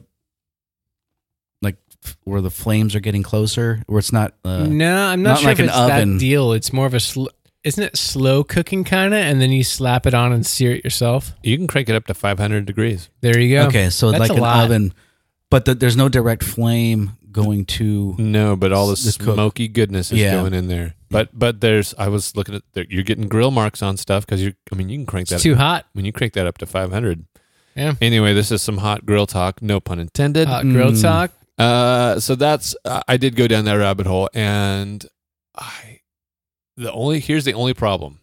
like where the flames are getting closer, where it's not. Uh, no, I'm not, not sure like if an it's oven. that deal. It's more of a sl- isn't it slow cooking kind of, and then you slap it on and sear it yourself. You can crank it up to 500 degrees. There you go. Okay, so That's like a an lot. oven, but the, there's no direct flame going to. No, but all the S- the cook. smoky goodness is Yeah. going in there. But but there's I was looking at there, you're getting grill marks on stuff because you I mean you can crank It's that too hot. when you crank that up to 500. Yeah. Anyway, this is some hot grill talk, no pun intended. Hot grill Mm. talk. Uh, so that's uh, I did go down that rabbit hole, and I the only here's the only problem.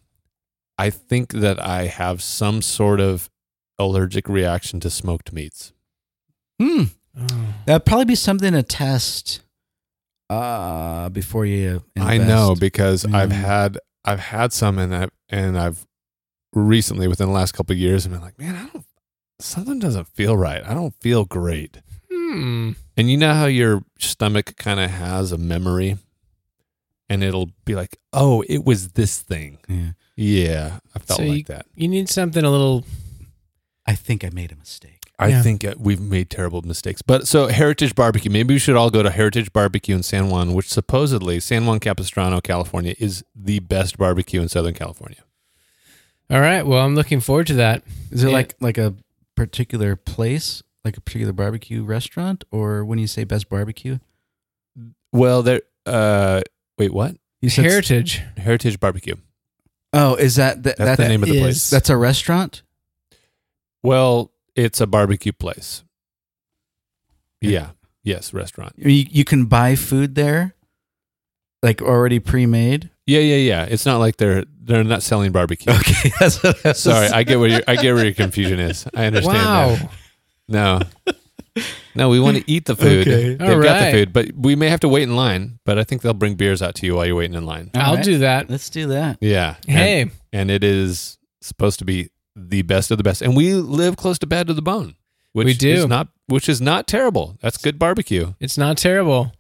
I think that I have some sort of allergic reaction to smoked meats. Hmm. Oh. That'd probably be something to test uh, before you. Invest. I know because I've Mm. had I've had some and I and I've recently within the last couple of years and been like, man, I don't something doesn't feel right. I don't feel great. Hmm. And you know how your stomach kind of has a memory and it'll be like, "Oh, it was this thing." Yeah. Yeah, I felt So like that. You need something a little. I think I made a mistake. I Yeah. think uh, we've made terrible mistakes. But so Heritage Barbecue, maybe we should all go to Heritage Barbecue in San Juan, which supposedly San Juan Capistrano, California, is the best barbecue in Southern California. All right. Well, I'm looking forward to that. Is it Yeah. like like a particular place, like a particular barbecue restaurant, or when you say best barbecue? Well, there. Uh, wait, what? You said Heritage. Heritage Barbecue. Oh, is that that, That's that the name of the is- place. That's a restaurant. Well, it's a barbecue place. Yeah. Yeah. Yes, restaurant. You, you can buy food there, like already pre-made. Yeah, yeah, yeah. It's not like they're they're not selling barbecue. Okay, that's what I was- Sorry, I get where your I get where your confusion is. I understand Wow. that. No. No, we want to eat the food. Okay. They've All got the right. food, but we may have to wait in line. But I think they'll bring beers out to you while you're waiting in line. All I'll right. do that. Let's do that. Yeah. And- Hey, And, it is supposed to be the best of the best. And we live close to Bad to the Bone. Which We do. Is not, which is not terrible. That's good barbecue. it's not terrible.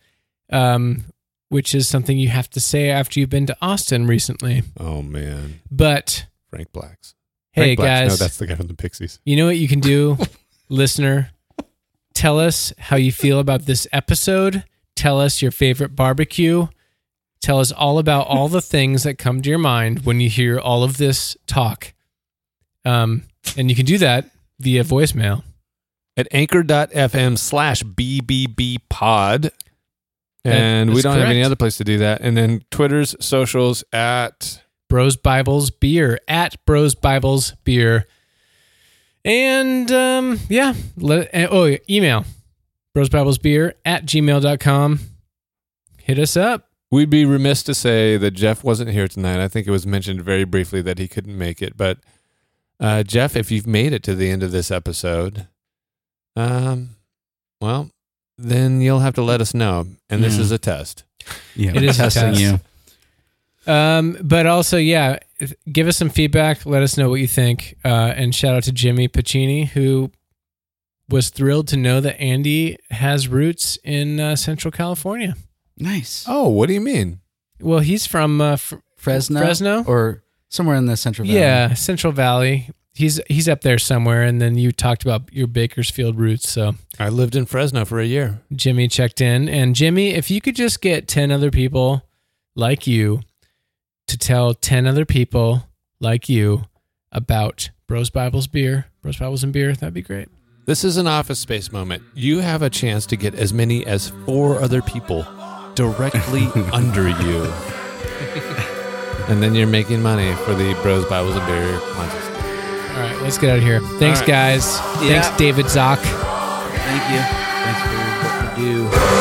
Um, which is something you have to say after you've been to Austin recently. Oh, man. But Frank Blacks. hey, Frank Blacks. guys, No, that's the guy from the Pixies. you know what you can do, listener? Tell us how you feel about this episode. Tell us your favorite barbecue. Tell us all about all the things that come to your mind when you hear all of this talk. Um, and you can do that via voicemail. At anchor.fm slash BBB pod. And we don't have any other place to do that. And then Twitter's, socials at Bros Bibles Beer at Bros Bibles Beer. And um, yeah, let, oh, email Bros Bibles Beer at gmail.com. Hit us up. We'd be remiss to say that Jeff wasn't here tonight. I think it was mentioned very briefly that he couldn't make it. But uh, Jeff, if you've made it to the end of this episode, um, well, then you'll have to let us know. And this Yeah. is a test. Yeah, It is testing you. Um, but also, yeah, give us some feedback. Let us know what you think. Uh, and shout out to Jimmy Pacini, who was thrilled to know that Andy has roots in uh, Central California. Nice. Oh, what do you mean? Well, he's from uh, Fr- Fresno, Fresno? or somewhere in the Central Valley. Yeah, Central Valley. He's he's up there somewhere. And then you talked about your Bakersfield roots, so I lived in Fresno for a year. Jimmy checked in. And Jimmy, if you could just get ten other people like you to tell ten other people like you about Bros Bibles beer, Bros Bibles and beer, that'd be great. This is an office space moment. You have a chance to get as many as four other people directly under you. and then you're making money for the Bros Bibles and Beer contest. All right, let's get out of here. Thanks, All right. guys. Yeah. Thanks, David Zach. Thank you. Thanks for what you do.